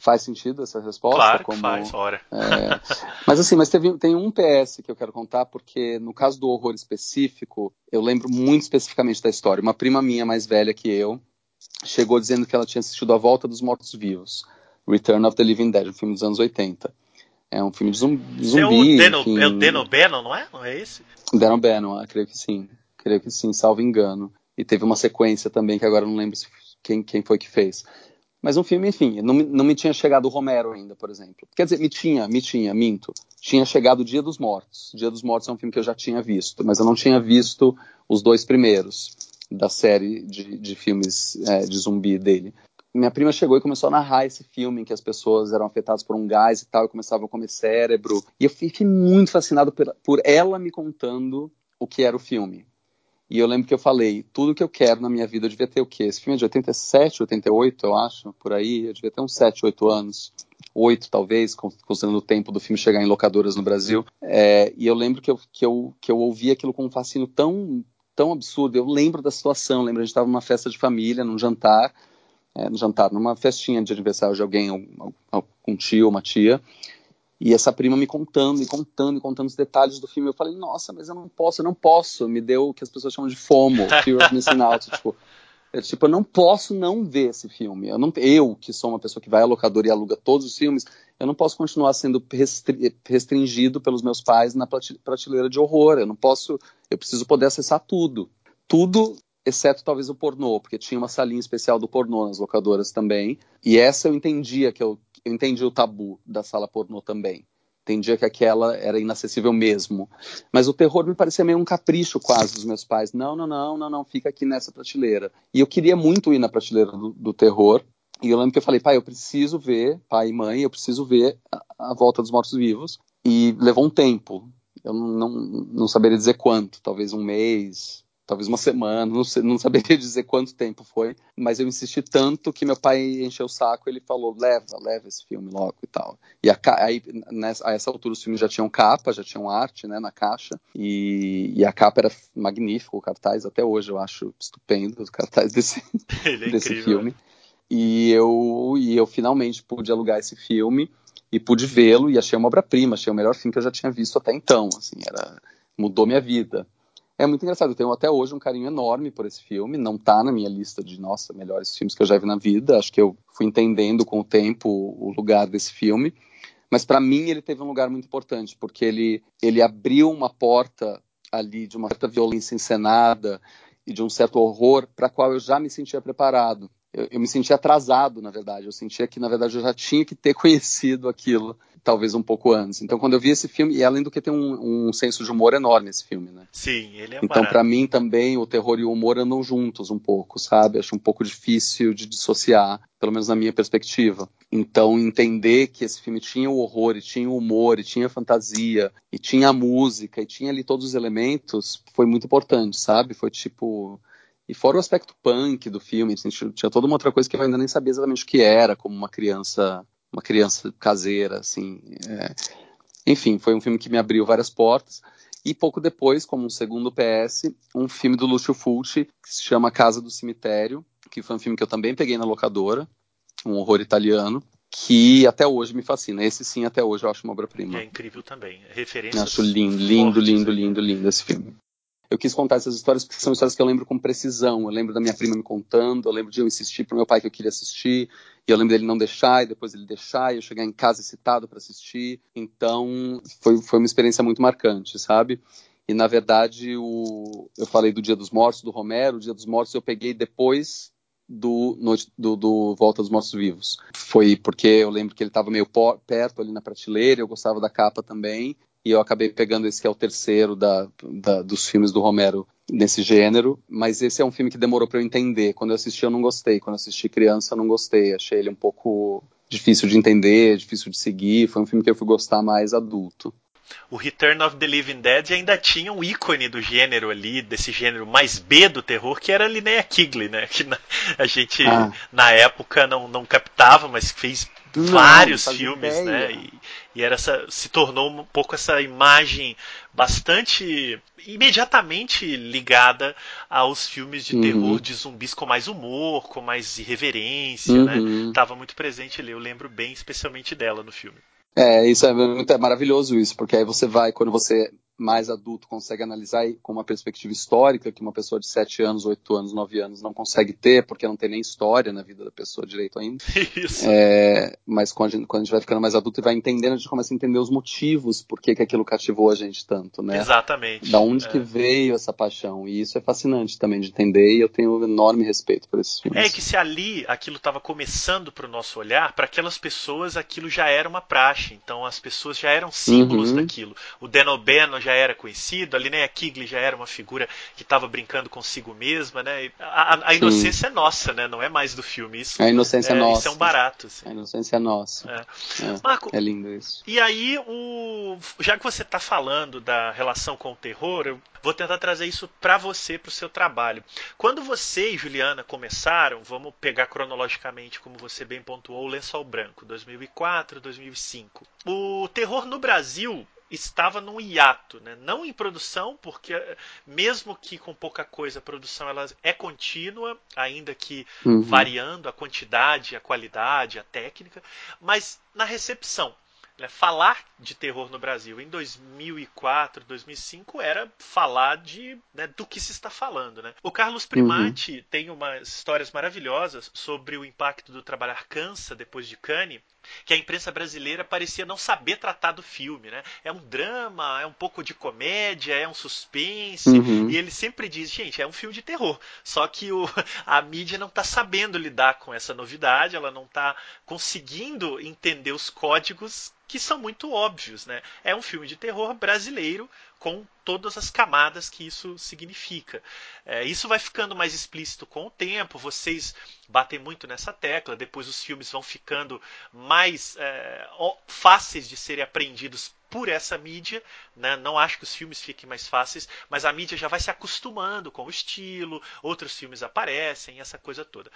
Faz sentido essa resposta? Claro como, faz, ora. <laughs> É, mas assim, mas teve, tem um PS que eu quero contar, porque no caso do horror específico, eu lembro muito especificamente da história. Uma prima minha mais velha que eu chegou dizendo que ela tinha assistido A Volta dos Mortos-Vivos Return of the Living Dead, um filme dos anos 80. É um filme de zumbi. zumbi é, o Deno, enfim... é o Deno Bannon, não é? Não é esse? Deno Bannon, ah, creio que sim. Creio que sim, salvo engano. E teve uma sequência também, que agora não lembro quem, quem foi que fez. Mas um filme, enfim, não, não me tinha chegado o Romero ainda, por exemplo. Quer dizer, me tinha, me tinha, minto. Tinha chegado o Dia dos Mortos. Dia dos Mortos é um filme que eu já tinha visto, mas eu não tinha visto os dois primeiros da série de, de filmes é, de zumbi dele minha prima chegou e começou a narrar esse filme em que as pessoas eram afetadas por um gás e tal, e começavam a comer cérebro. E eu fiquei muito fascinado por, por ela me contando o que era o filme. E eu lembro que eu falei, tudo que eu quero na minha vida, eu devia ter o quê? Esse filme é de 87, 88, eu acho, por aí, eu devia ter uns 7, 8 anos. 8, talvez, considerando o tempo do filme chegar em locadoras no Brasil. É, e eu lembro que eu, que, eu, que eu ouvi aquilo com um fascínio tão, tão absurdo. Eu lembro da situação, lembro, a gente estava numa festa de família, num jantar, é, no jantar, numa festinha de aniversário de alguém, um, um tio, uma tia, e essa prima me contando, e contando, e contando os detalhes do filme. Eu falei, nossa, mas eu não posso, eu não posso. Me deu o que as pessoas chamam de FOMO, Fear of Missing Out. <laughs> tipo, eu, tipo, eu não posso não ver esse filme. Eu, não, eu, que sou uma pessoa que vai à locadora e aluga todos os filmes, eu não posso continuar sendo restri restringido pelos meus pais na prateleira de horror. Eu não posso, eu preciso poder acessar tudo. Tudo exceto talvez o pornô, porque tinha uma salinha especial do pornô nas locadoras também. E essa eu entendia que eu, eu entendi o tabu da sala pornô também. Entendia que aquela era inacessível mesmo. Mas o terror me parecia meio um capricho quase dos meus pais. Não, não, não, não, não, fica aqui nessa prateleira. E eu queria muito ir na prateleira do, do terror. E eu lembro que eu falei, pai, eu preciso ver, pai e mãe, eu preciso ver a, a Volta dos Mortos-Vivos. E levou um tempo. Eu não, não, não saberia dizer quanto, talvez um mês, talvez uma semana, não, sei, não saberia <laughs> dizer quanto tempo foi, mas eu insisti tanto que meu pai encheu o saco, ele falou, leva, leva esse filme logo e tal. E a, aí, nessa, a essa altura os filmes já tinham capa, já tinham arte, né, na caixa, e, e a capa era magnífica, o cartaz até hoje eu acho estupendo, o cartaz desse, <laughs> é desse filme. E eu, e eu finalmente pude alugar esse filme e pude vê-lo e achei uma obra-prima, achei o melhor filme que eu já tinha visto até então, assim, era mudou minha vida. É muito engraçado, eu tenho até hoje um carinho enorme por esse filme, não tá na minha lista de, nossa, melhores filmes que eu já vi na vida, acho que eu fui entendendo com o tempo o lugar desse filme, mas para mim ele teve um lugar muito importante, porque ele, ele abriu uma porta ali de uma certa violência encenada e de um certo horror para qual eu já me sentia preparado. Eu, eu, me sentia atrasado, na verdade. Eu sentia que, na verdade, eu já tinha que ter <laughs> conhecido aquilo talvez um pouco antes. Então, quando eu vi esse filme, e além do que tem um, um senso de humor enorme esse filme, né? Sim, ele é Então, para mim também, o terror e o humor andam juntos um pouco, sabe? Acho um pouco difícil de dissociar, pelo menos na minha perspectiva. Então, entender que esse filme tinha o horror, e tinha o humor, e tinha a fantasia, e tinha a música, e tinha ali todos os elementos, foi muito importante, sabe? Foi tipo. E fora o aspecto punk do filme, assim, tinha toda uma outra coisa que eu ainda nem sabia exatamente o que era, como uma criança uma criança caseira, assim. É... Enfim, foi um filme que me abriu várias portas. E pouco depois, como um segundo PS, um filme do Lúcio Fulci, que se chama Casa do Cemitério, que foi um filme que eu também peguei na locadora, um horror italiano. que até hoje me fascina. Esse sim, até hoje eu acho uma obra-prima. É incrível também. Referência. Acho lindo, lindo, lindo, lindo, lindo esse filme. Eu quis contar essas histórias porque são histórias que eu lembro com precisão. Eu lembro da minha prima me contando, eu lembro de eu insistir pro meu pai que eu queria assistir, e eu lembro dele não deixar, e depois ele deixar, e eu chegar em casa excitado para assistir. Então, foi, foi uma experiência muito marcante, sabe? E na verdade, o, eu falei do Dia dos Mortos, do Romero, o Dia dos Mortos eu peguei depois do, do, do, Volta dos Mortos Vivos. Foi porque eu lembro que ele estava meio perto ali na prateleira, eu gostava da capa também, e eu acabei pegando esse que é o terceiro da, da, dos filmes do Romero nesse gênero, mas esse é um filme que demorou para eu entender. Quando eu assisti eu não gostei, quando eu assisti criança eu não gostei, achei ele um pouco difícil de entender, difícil de seguir, foi um filme que eu fui gostar mais adulto o Return of the Living Dead ainda tinha um ícone do gênero ali, desse gênero mais B do terror, que era a Linnea Kigley, né? Que na, a gente ah. na época não, não captava, mas fez não, vários filmes, ideia. né? E, e, era essa, se tornou um pouco essa imagem bastante imediatamente ligada aos filmes de uhum. terror de zumbis com mais humor, com mais irreverência, né? uhum. né? Tava muito presente ali, eu lembro bem especialmente dela no filme. É, isso é, é maravilhoso isso, porque aí você vai, quando você mais adulto consegue analisar com uma perspectiva histórica que uma pessoa de 7 anos, 8 anos, 9 anos não consegue ter, porque não tem nem história na vida da pessoa direito ainda. <laughs> Isso. É, mas quando a, gente, quando a, gente, vai ficando mais adulto e vai entendendo, a gente começa a entender os motivos por que, que aquilo cativou a gente tanto, né? Exatamente. Da onde é. que veio essa paixão. E isso é fascinante também de entender e eu tenho um enorme respeito por esses filmes. É que se ali aquilo estava começando para o nosso olhar, para aquelas pessoas aquilo já era uma praxe. Então as pessoas já eram símbolos uhum. daquilo. O Denobeno já já era conhecido, a Linnea Kigley já era uma figura que estava brincando consigo mesma, né? A, a inocência Sim. é nossa, né? Não é mais do filme. Isso, a inocência é, nossa. Isso é um barato. Assim. A inocência é nossa. É. É, Marco, é lindo isso. E aí, o, já que você está falando da relação com o terror, eu vou tentar trazer isso para você, para o seu trabalho. Quando você e Juliana começaram, vamos pegar cronologicamente, como você bem pontuou, o Lençol Branco, 2004, 2005. O terror no Brasil estava num hiato, né? não em produção, porque mesmo que com pouca coisa, a produção ela é contínua, ainda que uhum. variando a quantidade, a qualidade, a técnica, mas na recepção. Né? Falar de terror no Brasil em 2004, 2005 era falar de né, do que se está falando. Né? O Carlos Primati uhum. tem umas histórias maravilhosas sobre o impacto do trabalhar cansa depois de Cannes, que a imprensa brasileira parecia não saber tratar do filme, né? É um drama, é um pouco de comédia, é um suspense, uhum. e ele sempre diz, gente, é um filme de terror. Só que o, <laughs> a mídia não está sabendo lidar com essa novidade, ela não está conseguindo entender os códigos que são muito óbvios, né? É um filme de terror brasileiro com todas as camadas que isso significa. É, isso vai ficando mais explícito com o tempo, vocês batem muito nessa tecla, depois os filmes vão ficando mais é, fáceis de serem aprendidos por essa mídia, né? não acho que os filmes fiquem mais fáceis, mas a mídia já vai se acostumando com o estilo, outros filmes aparecem, essa coisa toda.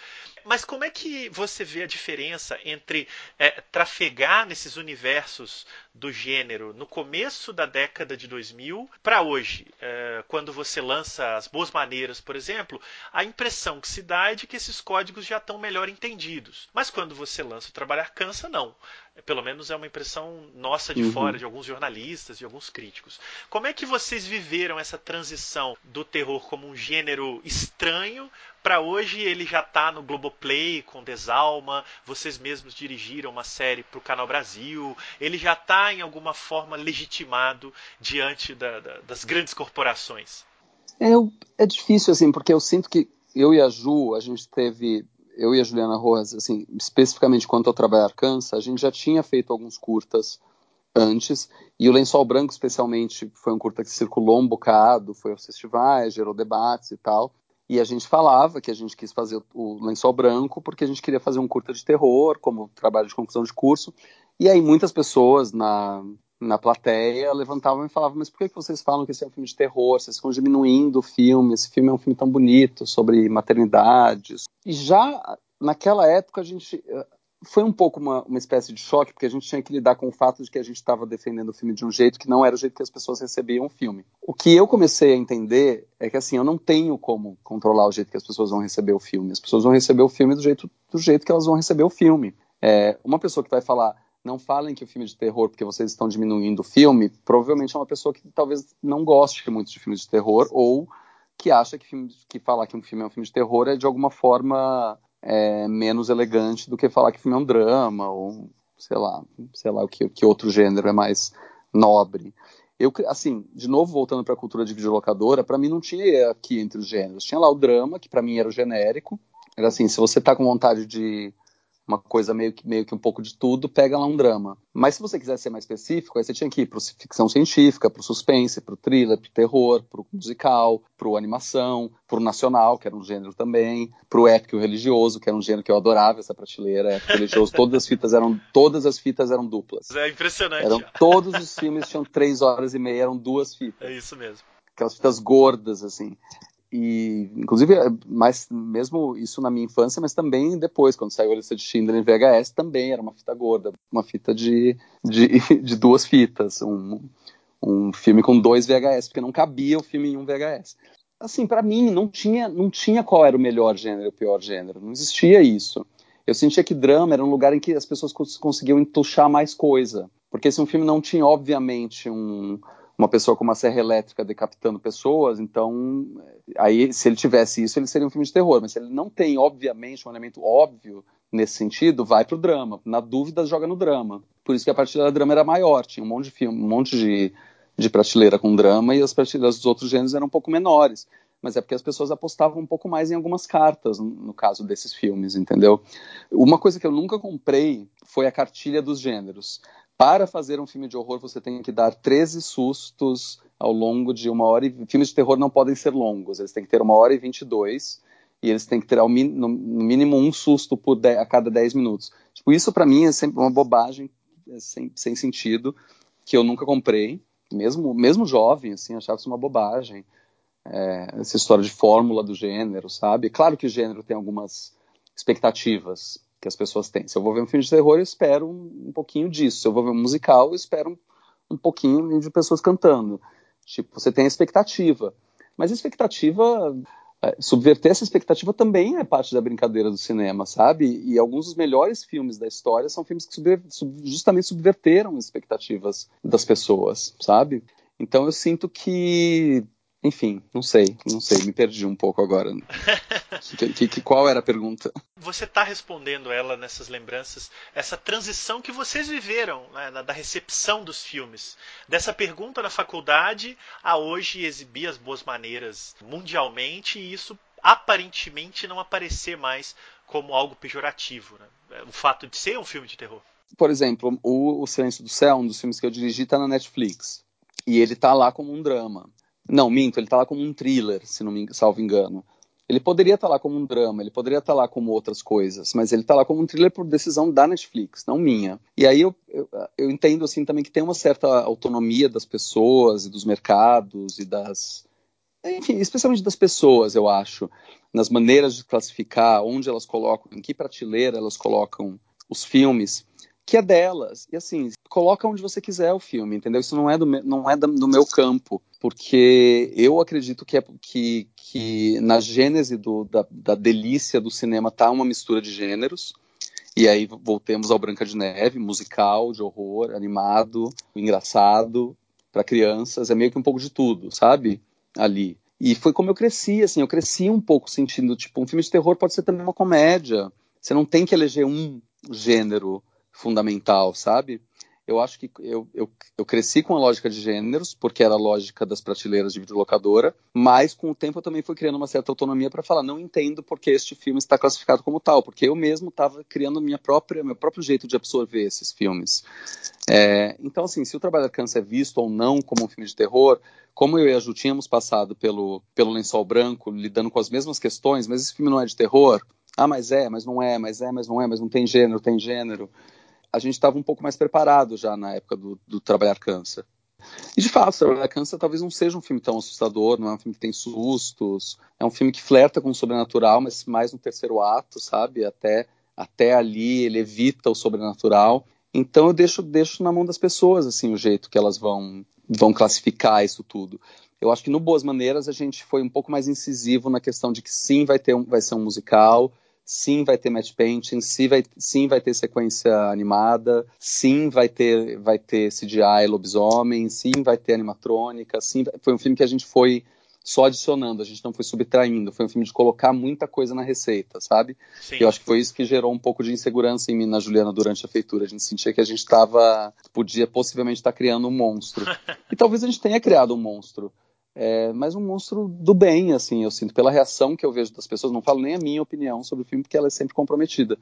Mas como é que você vê a diferença entre é, trafegar nesses universos do gênero no começo da década de 2000 para hoje? É, quando você lança As Boas Maneiras, por exemplo, a impressão que se dá é de que esses códigos já estão melhor entendidos. Mas quando você lança o Trabalhar Cansa, não pelo menos é uma impressão nossa de uhum. fora, de alguns jornalistas, de alguns críticos. Como é que vocês viveram essa transição do terror como um gênero estranho para hoje ele já está no Globoplay com Desalma, vocês mesmos dirigiram uma série para o Canal Brasil, ele já está em alguma forma legitimado diante da, da, das grandes corporações? É, é difícil assim, porque eu sinto que eu e a Ju, a gente teve eu e a Juliana Rojas, assim, especificamente quanto ao trabalhar cansa, a gente já tinha feito alguns curtas antes, e o Lençol Branco, especialmente, foi um curta que circulou um bocado, foi aos festivais, gerou debates e tal, e a gente falava que a gente quis fazer o Lençol Branco porque a gente queria fazer um curta de terror, como trabalho de conclusão de curso, e aí muitas pessoas na, na plateia levantavam e falavam, mas por que vocês falam que esse é um filme de terror? Vocês estão diminuindo o filme, esse filme é um filme tão bonito, sobre maternidades. E já naquela época a gente eh, foi um pouco uma, uma espécie de choque, porque a gente tinha que lidar com o fato de que a gente estava defendendo o filme de um jeito que não era o jeito que as pessoas recebiam o filme. O que eu comecei a entender é que assim, eu não tenho como controlar o jeito que as pessoas vão receber o filme. As pessoas vão receber o filme do jeito, do jeito que elas vão receber o filme. É, uma pessoa que vai falar, não falem que o filme é de terror porque vocês estão diminuindo o filme, provavelmente é uma pessoa que talvez não goste muito de filmes de terror ou que acha que, filme, que falar que um filme é um filme de terror é de alguma forma é, menos elegante do que falar que o filme é um drama ou sei lá, sei lá o que, que outro gênero é mais nobre. Eu, assim, de novo voltando para a cultura de videolocadora, para mim não tinha aqui entre os gêneros. Tinha lá o drama, que para mim era o genérico. Era assim, se você tá com vontade de uma coisa meio que, meio que um pouco de tudo, pega lá um drama. Mas se você quiser ser mais específico, aí você tinha que ir para ficção científica, para o suspense, para o thriller, para o terror, para o musical, para o animação, para o nacional, que era um gênero também, para o épico religioso, que era um gênero que eu adorava essa prateleira, épico religioso, <laughs> todas as fitas eram todas as fitas eram duplas. É impressionante. Eram todos os filmes tinham três horas e meia, eram duas fitas. É isso mesmo aquelas fitas gordas, assim. E, inclusive, é, mas mesmo isso na minha infância, mas também depois, quando saiu a lista de Schindler em VHS, também era uma fita gorda, uma fita de, de, <laughs> de duas fitas, um, um filme com dois VHS, porque não cabia o filme em um VHS. Assim, para mim, não tinha, não tinha qual era o melhor gênero o pior gênero, não existia isso. Eu sentia que drama era um lugar em que as pessoas conseguiam entuchar mais coisa, porque se um filme não tinha, obviamente, um, uma pessoa com uma serra elétrica decapitando pessoas, então aí se ele tivesse isso, ele seria um filme de terror, mas se ele não tem, obviamente, um elemento óbvio nesse sentido, vai pro drama. Na dúvida, joga no drama. Por isso que a prateleira drama era maior, tinha um monte de filme, um monte de, de prateleira com drama e as prateleiras dos outros gêneros eram um pouco menores. Mas é porque as pessoas apostavam um pouco mais em algumas cartas, no caso desses filmes, entendeu? Uma coisa que eu nunca comprei foi a cartilha dos gêneros. Para fazer um filme de horror, você tem que dar 13 sustos ao longo de uma hora. E filmes de terror não podem ser longos, eles têm que ter uma hora e 22 e eles têm que ter ao no, mínimo um susto por de, a cada 10 minutos. Tipo, isso para mim é sempre uma bobagem, é sem, sem sentido, que eu nunca comprei, mesmo, mesmo jovem, assim, achava isso uma bobagem. É, essa história de fórmula do gênero, sabe? Claro que o gênero tem algumas expectativas, que as pessoas têm. Se eu vou ver um filme de terror, eu espero um, um pouquinho disso. Se eu vou ver um musical, eu espero um, um pouquinho de pessoas cantando. Tipo, você tem a expectativa. Mas a expectativa, é, subverter essa expectativa também é parte da brincadeira do cinema, sabe? E alguns dos melhores filmes da história são filmes que subver, sub, justamente subverteram as expectativas das pessoas, sabe? Então eu sinto que enfim, não sei, não sei, me perdi um pouco agora. <laughs> que, que, qual era a pergunta? Você está respondendo ela nessas lembranças, essa transição que vocês viveram né, da recepção dos filmes, dessa pergunta na faculdade a hoje exibir as boas maneiras mundialmente e isso aparentemente não aparecer mais como algo pejorativo, né? o fato de ser um filme de terror. Por exemplo, o, o Silêncio do Céu, um dos filmes que eu dirigi, está na Netflix. E ele está lá como um drama. Não, minto, ele está lá como um thriller, se não me salvo engano. Ele poderia estar tá lá como um drama, ele poderia estar tá lá como outras coisas, mas ele está lá como um thriller por decisão da Netflix, não minha. E aí eu, eu, eu, entendo assim também que tem uma certa autonomia das pessoas e dos mercados e das. Enfim, especialmente das pessoas, eu acho, nas maneiras de classificar, onde elas colocam, em que prateleira elas colocam os filmes que é delas. E assim, coloca onde você quiser o filme, entendeu? Isso não é do, não é do meu campo, porque eu acredito que, é, que, que na gênese do, da, da delícia do cinema tá uma mistura de gêneros. E aí voltemos ao Branca de Neve, musical, de horror, animado, engraçado, para crianças, é meio que um pouco de tudo, sabe? Ali. E foi como eu cresci, assim, eu cresci um pouco sentindo, tipo, um filme de terror pode ser também uma comédia. Você não tem que eleger um gênero fundamental, sabe? Eu acho que eu, eu, eu, cresci com a lógica de gêneros, porque era a lógica das prateleiras de videolocadora, mas com o tempo eu também fui criando uma certa autonomia para falar, não entendo porque este filme está classificado como tal, porque eu mesmo estava criando minha própria, meu próprio jeito de absorver esses filmes. É, então, assim, se o Trabalho Câncer é visto ou não como um filme de terror, como eu e a Ju tínhamos passado pelo, pelo lençol branco, lidando com as mesmas questões, mas esse filme não é de terror? Ah, mas é, mas não é, mas é, mas não é, mas não tem gênero, tem gênero a gente estava um pouco mais preparado já na época do, do Trabalhar Cansa. E de fato, Trabalhar Cansa talvez não seja um filme tão assustador, não é um filme que tem sustos, é um filme que flerta com o sobrenatural, mas mais no terceiro ato, sabe? Até, até ali ele evita o sobrenatural. Então eu deixo, deixo na mão das pessoas assim o jeito que elas vão, vão classificar isso tudo. Eu acho que no Boas Maneiras a gente foi um pouco mais incisivo na questão de que sim, vai, ter um, vai ser um musical, sim vai ter match painting, sim vai, sim vai ter sequência animada, sim vai ter, vai ter CGI lobisomem, sim vai ter animatrônica, sim, foi um filme que a gente foi só adicionando, a gente não foi subtraindo, foi um filme de colocar muita coisa na receita, sabe? Sim. Eu acho que foi isso que gerou um pouco de insegurança em mim na Juliana durante a feitura, a gente sentia que a gente estava, podia possivelmente estar tá criando um monstro, <laughs> e talvez a gente tenha criado um monstro, é, mas um monstro do bem, assim, eu sinto, pela reação que eu vejo das pessoas, não falo nem a minha opinião sobre o filme, porque ela é sempre comprometida,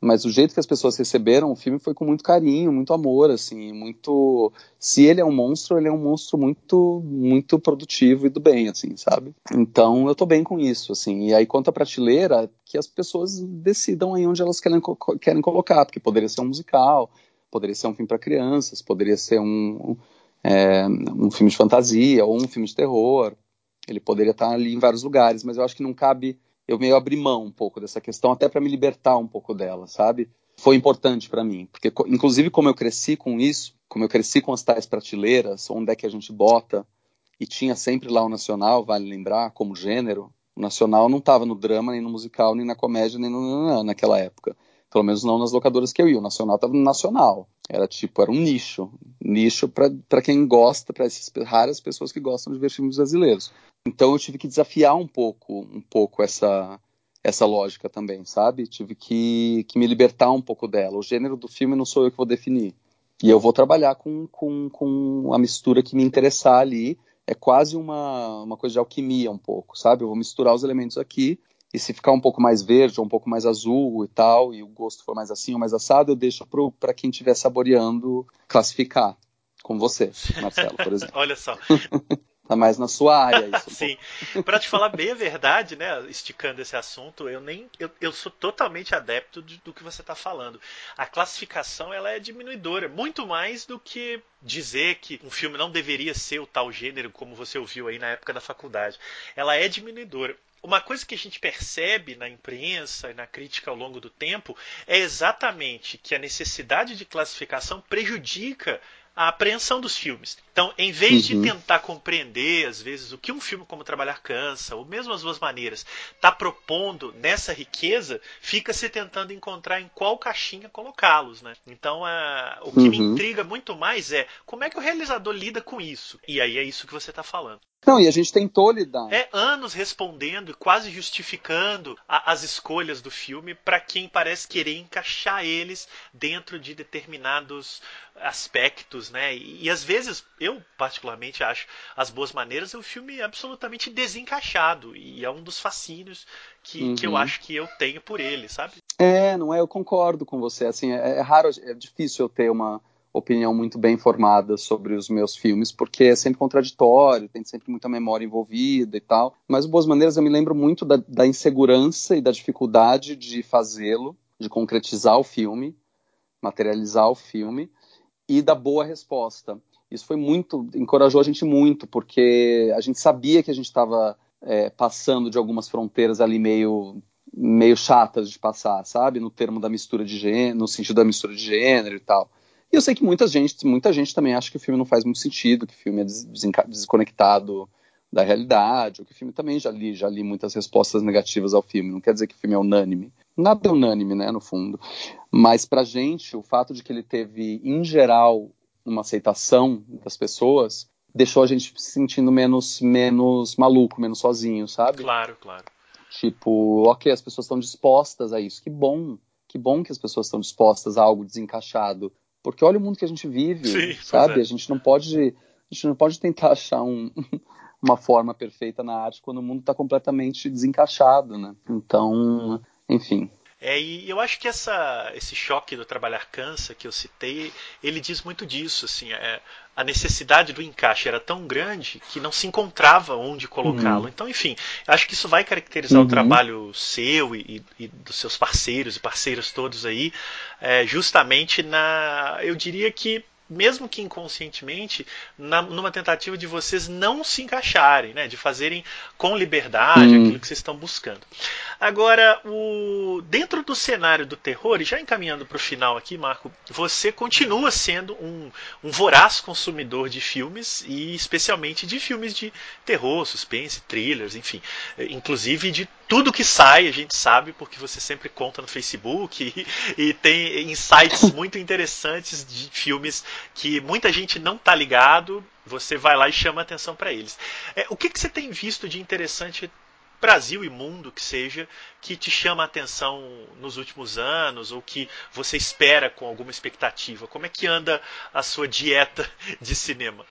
mas o jeito que as pessoas receberam o filme foi com muito carinho, muito amor, assim, muito... Se ele é um monstro, ele é um monstro muito, muito produtivo e do bem, assim, sabe? Então, eu tô bem com isso, assim, e aí quanto à prateleira, que as pessoas decidam aí onde elas querem, querem colocar, porque poderia ser um musical, poderia ser um filme para crianças, poderia ser um é, um filme de fantasia ou um filme de terror. Ele poderia estar ali em vários lugares, mas eu acho que não cabe eu meio abrir mão um pouco dessa questão, até para me libertar um pouco dela, sabe? Foi importante para mim, porque inclusive como eu cresci com isso, como eu cresci com as tais prateleiras, onde é que a gente bota, e tinha sempre lá o nacional, vale lembrar, como gênero, o nacional não estava no drama, nem no musical, nem na comédia, nem no, naquela época. Pelo menos não nas locadoras que eu ia. O Nacional estava no Nacional. Era tipo, era um nicho. Nicho para quem gosta, para essas raras pessoas que gostam de ver filmes brasileiros. Então eu tive que desafiar um pouco, um pouco essa essa lógica também, sabe? Tive que, que me libertar um pouco dela. O gênero do filme não sou eu que vou definir. E eu vou trabalhar com, com, com a mistura que me interessar ali. É quase uma, uma coisa de alquimia um pouco, sabe? Eu vou misturar os elementos aqui e se ficar um pouco mais verde ou um pouco mais azul e tal, e o gosto for mais assim ou mais assado, eu deixo para quem estiver saboreando classificar. Com você, Marcelo, por exemplo. <laughs> Olha só. <laughs> tá mais na sua área isso. Sim. Para te falar bem a verdade, né, esticando esse assunto, eu nem eu, eu sou totalmente adepto de, do que você está falando. A classificação ela é diminuidora, muito mais do que dizer que um filme não deveria ser o tal gênero como você ouviu aí na época da faculdade. Ela é diminuidora uma coisa que a gente percebe na imprensa e na crítica ao longo do tempo é exatamente que a necessidade de classificação prejudica a apreensão dos filmes. Então, em vez uhum. de tentar compreender, às vezes, o que um filme como Trabalhar Cansa, ou mesmo As Duas Maneiras, está propondo nessa riqueza, fica se tentando encontrar em qual caixinha colocá-los. Né? Então, a, o que uhum. me intriga muito mais é como é que o realizador lida com isso. E aí é isso que você está falando. Não, e a gente tentou lidar. É anos respondendo e quase justificando a, as escolhas do filme para quem parece querer encaixar eles dentro de determinados aspectos, né? E, e, às vezes eu particularmente acho as boas maneiras o um filme absolutamente desencaixado e é um dos fascínios que, uhum. que eu uhum. acho que eu tenho por ele, sabe? É, não é? Eu concordo com você. Assim, é, é raro, é difícil eu ter uma opinião muito bem formada sobre os meus filmes, porque é sempre contraditório, tem sempre muita memória envolvida e tal. Mas o Boas Maneiras eu me lembro muito da, da insegurança e da dificuldade de fazê-lo, de concretizar o filme, materializar o filme, e da boa resposta. Isso foi muito, encorajou a gente muito, porque a gente sabia que a gente estava é, passando de algumas fronteiras ali meio meio chatas de passar, sabe? No termo da mistura de gênero, no sentido da mistura de gênero e tal. E eu sei que muita gente, muita gente também acha que o filme não faz muito sentido, que o filme é desconectado da realidade, ou que o filme também já li, já li muitas respostas negativas ao filme. Não quer dizer que o filme é unânime. Nada é unânime, né, no fundo. Mas pra gente, o fato de que ele teve, em geral, uma aceitação das pessoas, deixou a gente se sentindo menos, menos maluco, menos sozinho, sabe? Claro, claro. Tipo, ok, as pessoas estão dispostas a isso. Que bom, que bom que as pessoas estão dispostas a algo desencaixado. Porque olha o mundo que a gente vive, Sim, sabe? É. A gente não pode, a gente não pode tentar achar um, <laughs> uma forma perfeita na arte quando o mundo está completamente desencaixado, né? Então, enfim, é, e eu acho que essa, esse choque do trabalhar cansa que eu citei, ele diz muito disso. Assim, é, a necessidade do encaixe era tão grande que não se encontrava onde colocá-lo. Uhum. Então, enfim, acho que isso vai caracterizar uhum. o trabalho seu e, e, dos seus parceiros e parceiras todos aí, é, justamente na. Eu diria que mesmo que inconscientemente, na, numa tentativa de vocês não se encaixarem, né, de fazerem com liberdade hum. aquilo que vocês estão buscando. Agora, o dentro do cenário do terror, e já encaminhando para o final aqui, Marco, você continua sendo um, um voraz consumidor de filmes e especialmente de filmes de terror, suspense, thrillers, enfim, inclusive de tudo que sai, a gente sabe, porque você sempre conta no Facebook <laughs> e, e tem insights <laughs> muito interessantes de filmes que muita gente não tá ligado, você vai lá e chama atenção para eles. É, o que, que você tem visto de interessante Brasil e mundo que seja, que te chama a atenção nos últimos anos ou que você espera com alguma expectativa? Como é que anda a sua dieta de cinema?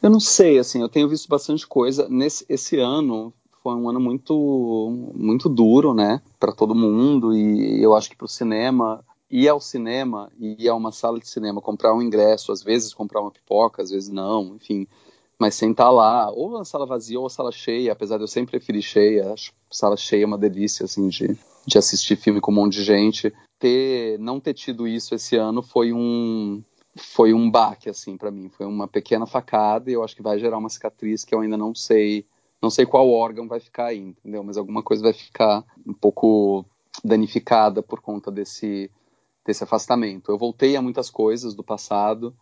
Eu não sei, assim, eu tenho visto bastante coisa. Nesse esse ano foi um ano muito muito duro, né, para todo mundo e eu acho que para o cinema ir ao cinema ir a uma sala de cinema comprar um ingresso, às vezes comprar uma pipoca, às vezes não, enfim, mas sentar lá, ou na sala vazia ou na sala cheia, apesar de eu sempre preferir cheia, acho sala cheia é uma delícia, assim, de, de assistir filme com um monte de gente. Ter, não ter tido isso esse ano foi um, foi um baque, assim, para mim. Foi uma pequena facada e eu acho que vai gerar uma cicatriz que eu ainda não sei, não sei qual órgão vai ficar aí, entendeu? Mas alguma coisa vai ficar um pouco danificada por conta desse, desse afastamento. Eu voltei a muitas coisas do passado,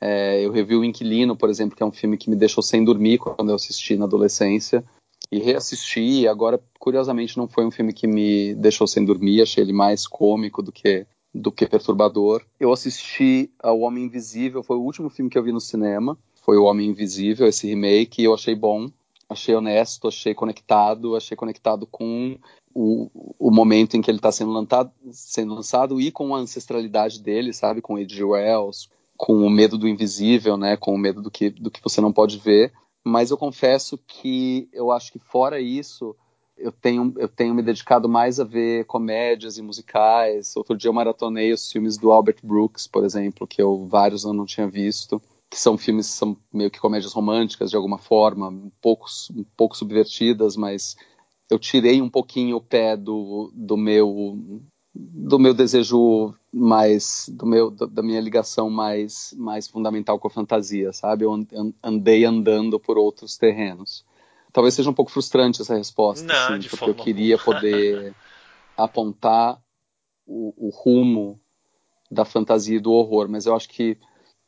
é, eu revi o Inquilino, por exemplo, que é um filme que me deixou sem dormir quando eu assisti na adolescência. E reassisti, e agora, curiosamente, não foi um filme que me deixou sem dormir, achei ele mais cômico do que, do que perturbador. Eu assisti ao Homem Invisível, foi o último filme que eu vi no cinema, foi o Homem Invisível, esse remake, e eu achei bom, achei honesto, achei conectado, achei conectado com o, o momento em que ele está sendo lançado, sendo lançado e com a ancestralidade dele, sabe, com H.G. Wells, com o medo do invisível, né, com o medo do que, do que você não pode ver. Mas eu confesso que eu acho que fora isso, eu tenho, eu tenho me dedicado mais a ver comédias e musicais. Outro dia eu maratonei os filmes do Albert Brooks, por exemplo, que eu vários anos não tinha visto, que são filmes são meio que comédias românticas de alguma forma, um pouco, um pouco subvertidas, mas eu tirei um pouquinho o pé do, do meu do meu desejo mais do meu da minha ligação mais mais fundamental com a fantasia, sabe? Eu andei andando por outros terrenos. Talvez seja um pouco frustrante essa resposta, Não, assim, porque eu queria poder <laughs> apontar o, o, rumo da fantasia e do horror, mas eu acho que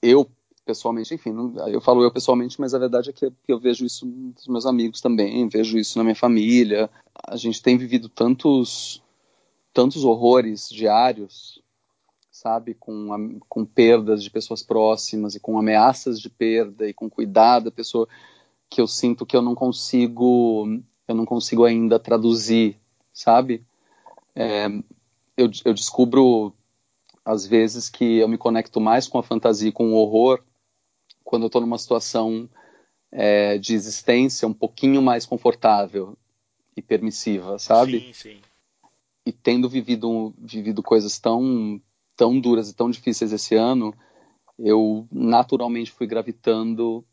eu pessoalmente, enfim, eu falo eu pessoalmente, mas a verdade é que eu vejo isso nos meus amigos também, vejo isso na minha família. A gente tem vivido tantos tantos horrores diários, sabe, com, a, com perdas de pessoas próximas e com ameaças de perda e com cuidado da pessoa que eu sinto que eu não consigo, eu não consigo ainda traduzir, sabe? É, eu, eu descubro às vezes que eu me conecto mais com a fantasia e com o horror quando eu estou numa situação é, de existência um pouquinho mais confortável e permissiva, sabe? Sim, sim tendo vivido, vivido coisas tão, tão duras e tão difíceis esse ano, eu naturalmente fui gravitando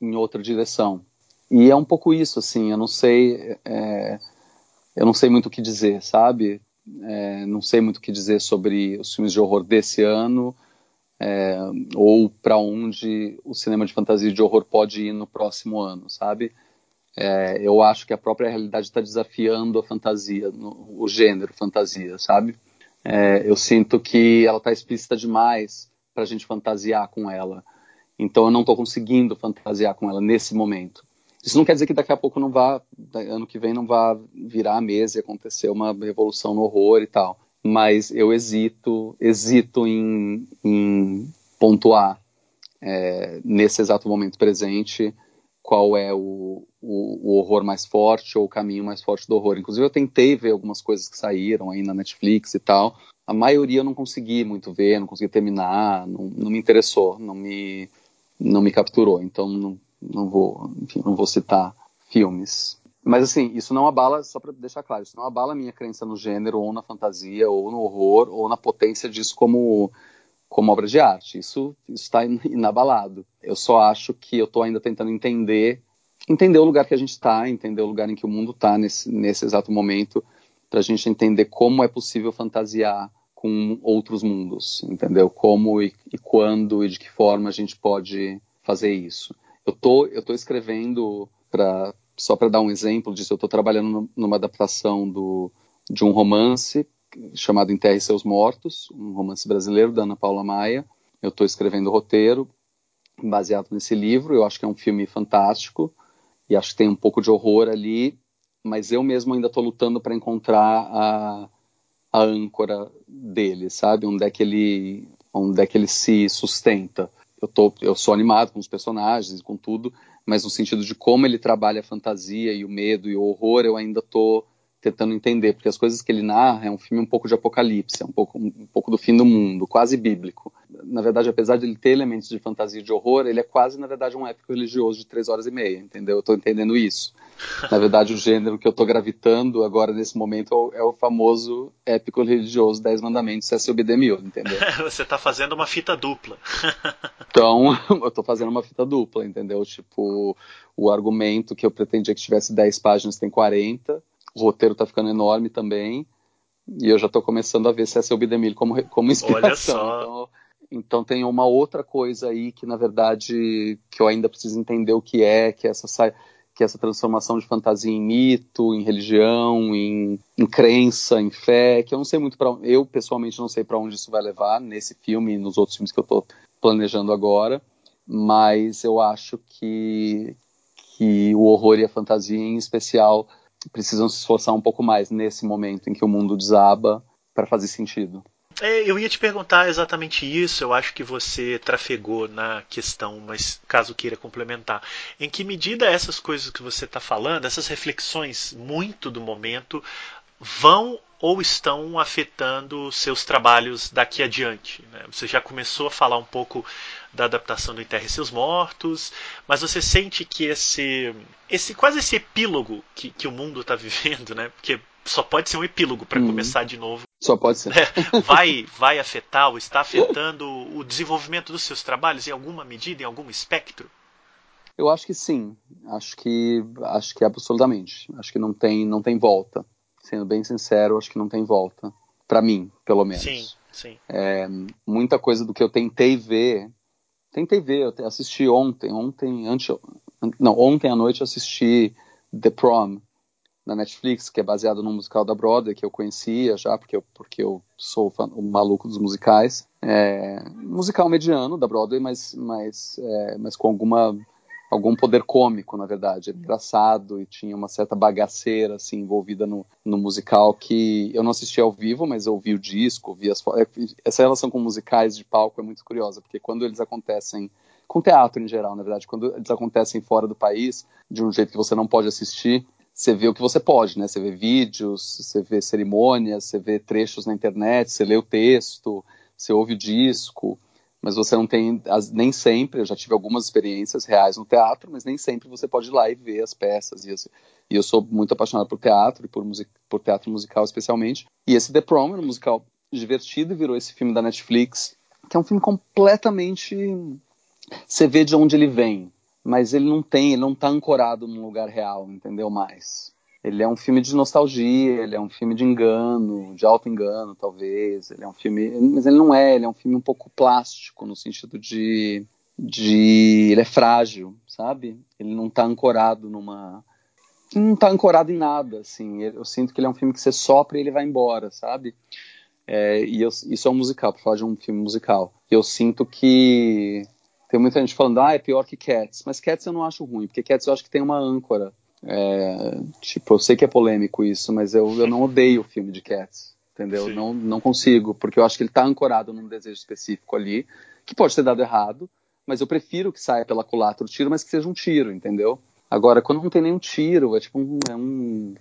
em outra direção. E é um pouco isso, assim, eu não sei, é, eu não sei muito o que dizer, sabe? É, não sei muito o que dizer sobre os filmes de horror desse ano, é, ou para onde o cinema de fantasia e de horror pode ir no próximo ano, sabe? É, eu acho que a própria realidade está desafiando a fantasia, no, o gênero fantasia, sabe? É, eu sinto que ela está explícita demais para a gente fantasiar com ela. Então eu não estou conseguindo fantasiar com ela nesse momento. Isso não quer dizer que daqui a pouco não vá, ano que vem não vá virar a mesa e acontecer uma revolução no horror e tal. Mas eu hesito, hesito em, em pontuar é, nesse exato momento presente qual é o, o, o, horror mais forte ou o caminho mais forte do horror. Inclusive, eu tentei ver algumas coisas que saíram aí na Netflix e tal. A maioria eu não consegui muito ver, não consegui terminar, não, não me interessou, não me, não me capturou. Então, não, não vou, enfim, não vou citar filmes. Mas assim, isso não abala, só para deixar claro, isso não abala a minha crença no gênero, ou na fantasia, ou no horror, ou na potência disso como como obra de arte. Isso está inabalado. Eu só acho que eu estou ainda tentando entender, entender o lugar que a gente está, entender o lugar em que o mundo está nesse, nesse exato momento, para a gente entender como é possível fantasiar com outros mundos, entendeu? Como e, e, quando e de que forma a gente pode fazer isso. Eu tô, eu tô escrevendo para só para dar um exemplo disso, eu estou trabalhando numa adaptação do de um romance chamado Enterre Seus Mortos, um romance brasileiro da Ana Paula Maia. Eu estou escrevendo o roteiro baseado nesse livro. Eu acho que é um filme fantástico e acho que tem um pouco de horror ali, mas eu mesmo ainda estou lutando para encontrar a, a âncora dele, sabe? Onde é que ele, onde é que ele se sustenta. Eu, tô, eu sou animado com os personagens, com tudo, mas no sentido de como ele trabalha a fantasia e o medo e o horror, eu ainda estou tentando entender, porque as coisas que ele narra é um filme um pouco de apocalipse, é um pouco, um pouco do fim do mundo, quase bíblico. Na verdade, apesar de ele ter elementos de fantasia e de horror, ele é quase, na verdade, um épico religioso de três horas e meia, entendeu? Eu estou entendendo isso. Na verdade, o gênero que eu estou gravitando agora, nesse momento, é o famoso épico religioso Dez Mandamentos, Cecil Demil, entendeu? <laughs> Você está fazendo uma fita dupla. <laughs> então, <laughs> eu estou fazendo uma fita dupla, entendeu? Tipo, o argumento que eu pretendia que tivesse 10 páginas tem 40, o roteiro está ficando enorme também. E eu já estou começando a ver Cecil B. DeMille como, como <laughs> inspiração. Olha só. Então, então tem uma outra coisa aí que, na verdade, que eu ainda preciso entender o que é, que é essa, que é essa transformação de fantasia em mito, em religião, em, em crença, em fé, que eu não sei muito para eu pessoalmente não sei para onde isso vai levar nesse filme e nos outros filmes que eu estou planejando agora, mas eu acho que que o horror e a fantasia em especial precisam se esforçar um pouco mais nesse momento em que o mundo desaba para fazer sentido. É, eu ia te perguntar exatamente isso, eu acho que você trafegou na questão, mas caso queira complementar. Em que medida essas coisas que você está falando, essas reflexões muito do momento, vão ou estão afetando seus trabalhos daqui adiante? Né? Você já começou a falar um pouco da adaptação do Enterre Seus Mortos, mas você sente que esse, esse quase esse epílogo que, que o mundo está <laughs> vivendo, né? Porque só pode ser um epílogo para uhum. começar de novo. Só pode ser. É, <laughs> vai, vai afetar ou está afetando o desenvolvimento dos seus trabalhos em alguma medida, em algum espectro? Eu acho que sim. Acho que acho que absolutamente. Acho que não tem não tem volta. Sendo bem sincero, acho que não tem volta. Para mim, pelo menos. Sim, sim. É, muita coisa do que eu tentei ver Tentei ver, eu assisti ontem, ontem, antes, não, ontem à noite eu assisti The Prom na Netflix, que é baseado no musical da Broadway, que eu conhecia já, porque eu, porque eu sou fã, o maluco dos musicais. É, musical mediano da Broadway, mas, mas, é, mas com alguma algum poder cômico, na verdade. Era engraçado e tinha uma certa bagaceira assim envolvida no, no musical que eu não assisti ao vivo, mas eu ouvi o disco, vi as é, essa relação com musicais de palco é muito curiosa, porque quando eles acontecem com teatro em geral, na verdade, quando eles acontecem fora do país, de um jeito que você não pode assistir, você vê o que você pode, né? Você vê vídeos, você vê cerimônias, você vê trechos na internet, você lê o texto, você ouve o disco mas você não tem, nem sempre, eu já tive algumas experiências reais no teatro, mas nem sempre você pode ir lá e ver as peças. E, e eu sou muito apaixonado por teatro, e por, por teatro musical especialmente. E esse The Prom era um musical divertido virou esse filme da Netflix, que é um filme completamente. Você vê de onde ele vem, mas ele não tem, ele não está ancorado num lugar real, entendeu? Mais. Ele é um filme de nostalgia, ele é um filme de engano, de alto engano, talvez. Ele é um filme, mas ele não é, ele é um filme um pouco plástico no sentido de, de ele é frágil, sabe? Ele não está ancorado numa não está ancorado em nada, assim. Eu sinto que ele é um filme que você sopra e ele vai embora, sabe? É, e eu, isso é um musical, para falar de um filme musical. Eu sinto que tem muita gente falando, ah, é pior que Cats, mas Cats eu não acho ruim, porque Cats eu acho que tem uma âncora é, tipo, eu sei que é polêmico isso, mas eu, eu não odeio o filme de Cats, entendeu? Não, não consigo, porque eu acho que ele está ancorado num desejo específico ali, que pode ter dado errado, mas eu prefiro que saia pela culatra o tiro, mas que seja um tiro, entendeu? Agora, quando não tem nenhum tiro, é tipo um, é um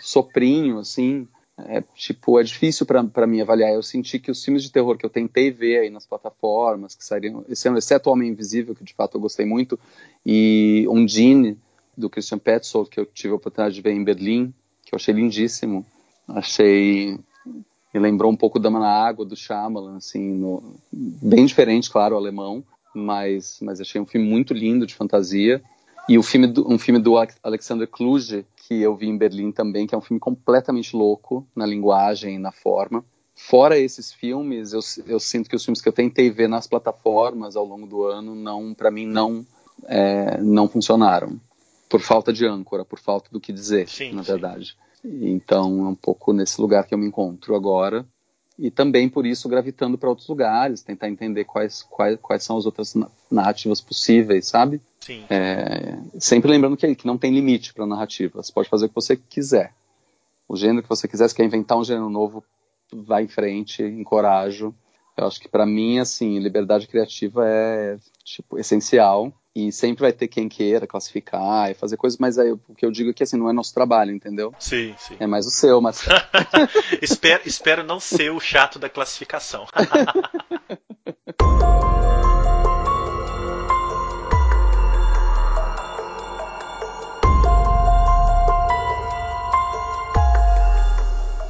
soprinho, assim, é, tipo, é difícil para mim avaliar. Eu senti que os filmes de terror que eu tentei ver aí nas plataformas, que sairiam, esse ano, exceto o Homem Invisível, que de fato eu gostei muito, e Undine, do Christian Petzold, que eu tive a oportunidade de ver em Berlim, que eu achei lindíssimo. Achei. Me lembrou um pouco Dama na Água, do Shyamalan, assim, no... bem diferente, claro, o alemão, mas, mas achei um filme muito lindo de fantasia. E o filme do, um filme do Alexander Kluge, que eu vi em Berlim também, que é um filme completamente louco na linguagem na forma. Fora esses filmes, eu, eu sinto que os filmes que eu tentei ver nas plataformas ao longo do ano, não, para mim, não, é, não funcionaram por falta de âncora, por falta do que dizer, sim, na verdade. Então é um pouco nesse lugar que eu me encontro agora e também por isso gravitando para outros lugares, tentar entender quais, quais, quais são as outras narrativas possíveis, sabe? Sim. É, sempre lembrando que, que não tem limite para narrativa, você pode fazer o que você quiser. O gênero que você quiser, se quer inventar um gênero novo, vai em frente, encorajo. Eu acho que para mim, assim, liberdade criativa é tipo essencial e sempre vai ter quem queira classificar e fazer coisas, mas aí o que eu digo é que assim não é nosso trabalho, entendeu? Sim, sim. É mais o seu, mas <laughs> espero, espero não ser o chato da classificação. <laughs>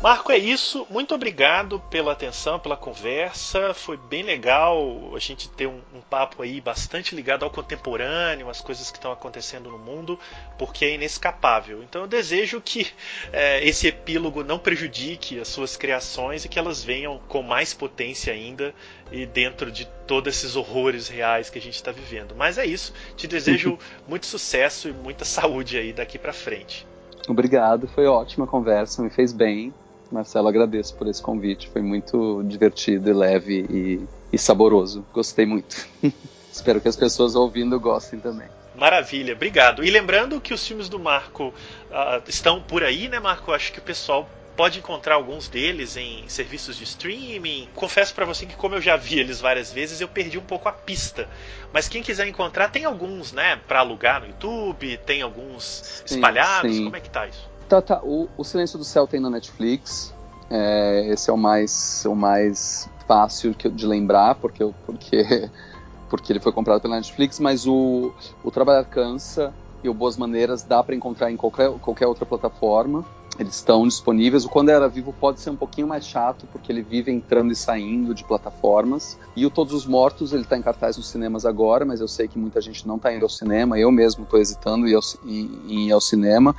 Marco, é isso. Muito obrigado pela atenção, pela conversa. Foi bem legal a gente ter um, um papo aí bastante ligado ao contemporâneo, às coisas que estão acontecendo no mundo, porque é inescapável. Então eu desejo que é, esse epílogo não prejudique as suas criações e que elas venham com mais potência ainda e dentro de todos esses horrores reais que a gente está vivendo. Mas é isso. Te desejo <laughs> muito sucesso e muita saúde aí daqui para frente. Obrigado, foi ótima conversa, me fez bem. Marcelo, agradeço por esse convite. Foi muito divertido e leve e, e saboroso. Gostei muito. <laughs> Espero que as pessoas ouvindo gostem também. Maravilha, obrigado. E lembrando que os filmes do Marco uh, estão por aí, né, Marco? Acho que o pessoal pode encontrar alguns deles em serviços de streaming. Confesso para você que como eu já vi eles várias vezes, eu perdi um pouco a pista. Mas quem quiser encontrar, tem alguns, né, para alugar no YouTube, tem alguns sim, espalhados. Sim. Como é que tá isso? Tá, tá. O, o Silêncio do Céu tem na Netflix. É, esse é o mais, o mais fácil de lembrar, porque, porque, <laughs> porque ele foi comprado pela Netflix, mas o, o Trabalhar Cansa e o Boas Maneiras dá para encontrar em qualquer, qualquer outra plataforma. Eles estão disponíveis. O Quando Era Vivo pode ser um pouquinho mais chato, porque ele vive entrando e saindo de plataformas. E o Todos os Mortos, ele está em cartaz nos cinemas agora, mas eu sei que muita gente não está indo ao cinema. Eu mesmo estou hesitando em ir ao cinema.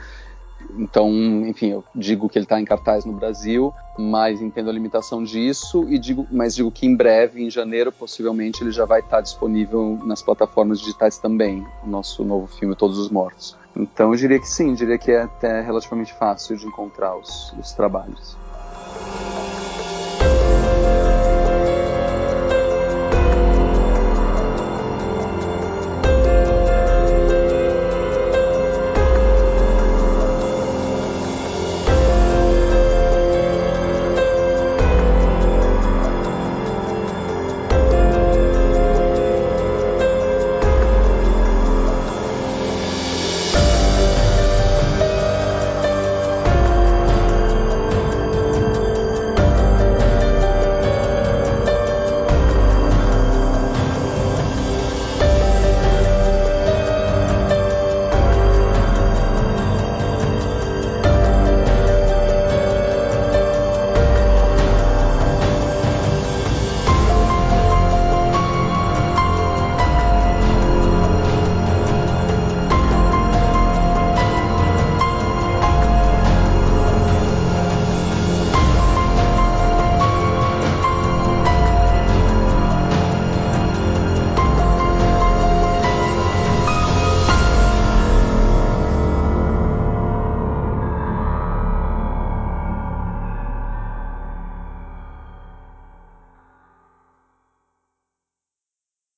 Então, enfim, eu digo que ele está em cartaz no Brasil, mas entendo a limitação disso e digo, mas digo que em breve, em janeiro, possivelmente ele já vai estar disponível nas plataformas digitais também, o nosso novo filme Todos os Mortos. Então, eu diria que sim, diria que é até relativamente fácil de encontrar os, os trabalhos.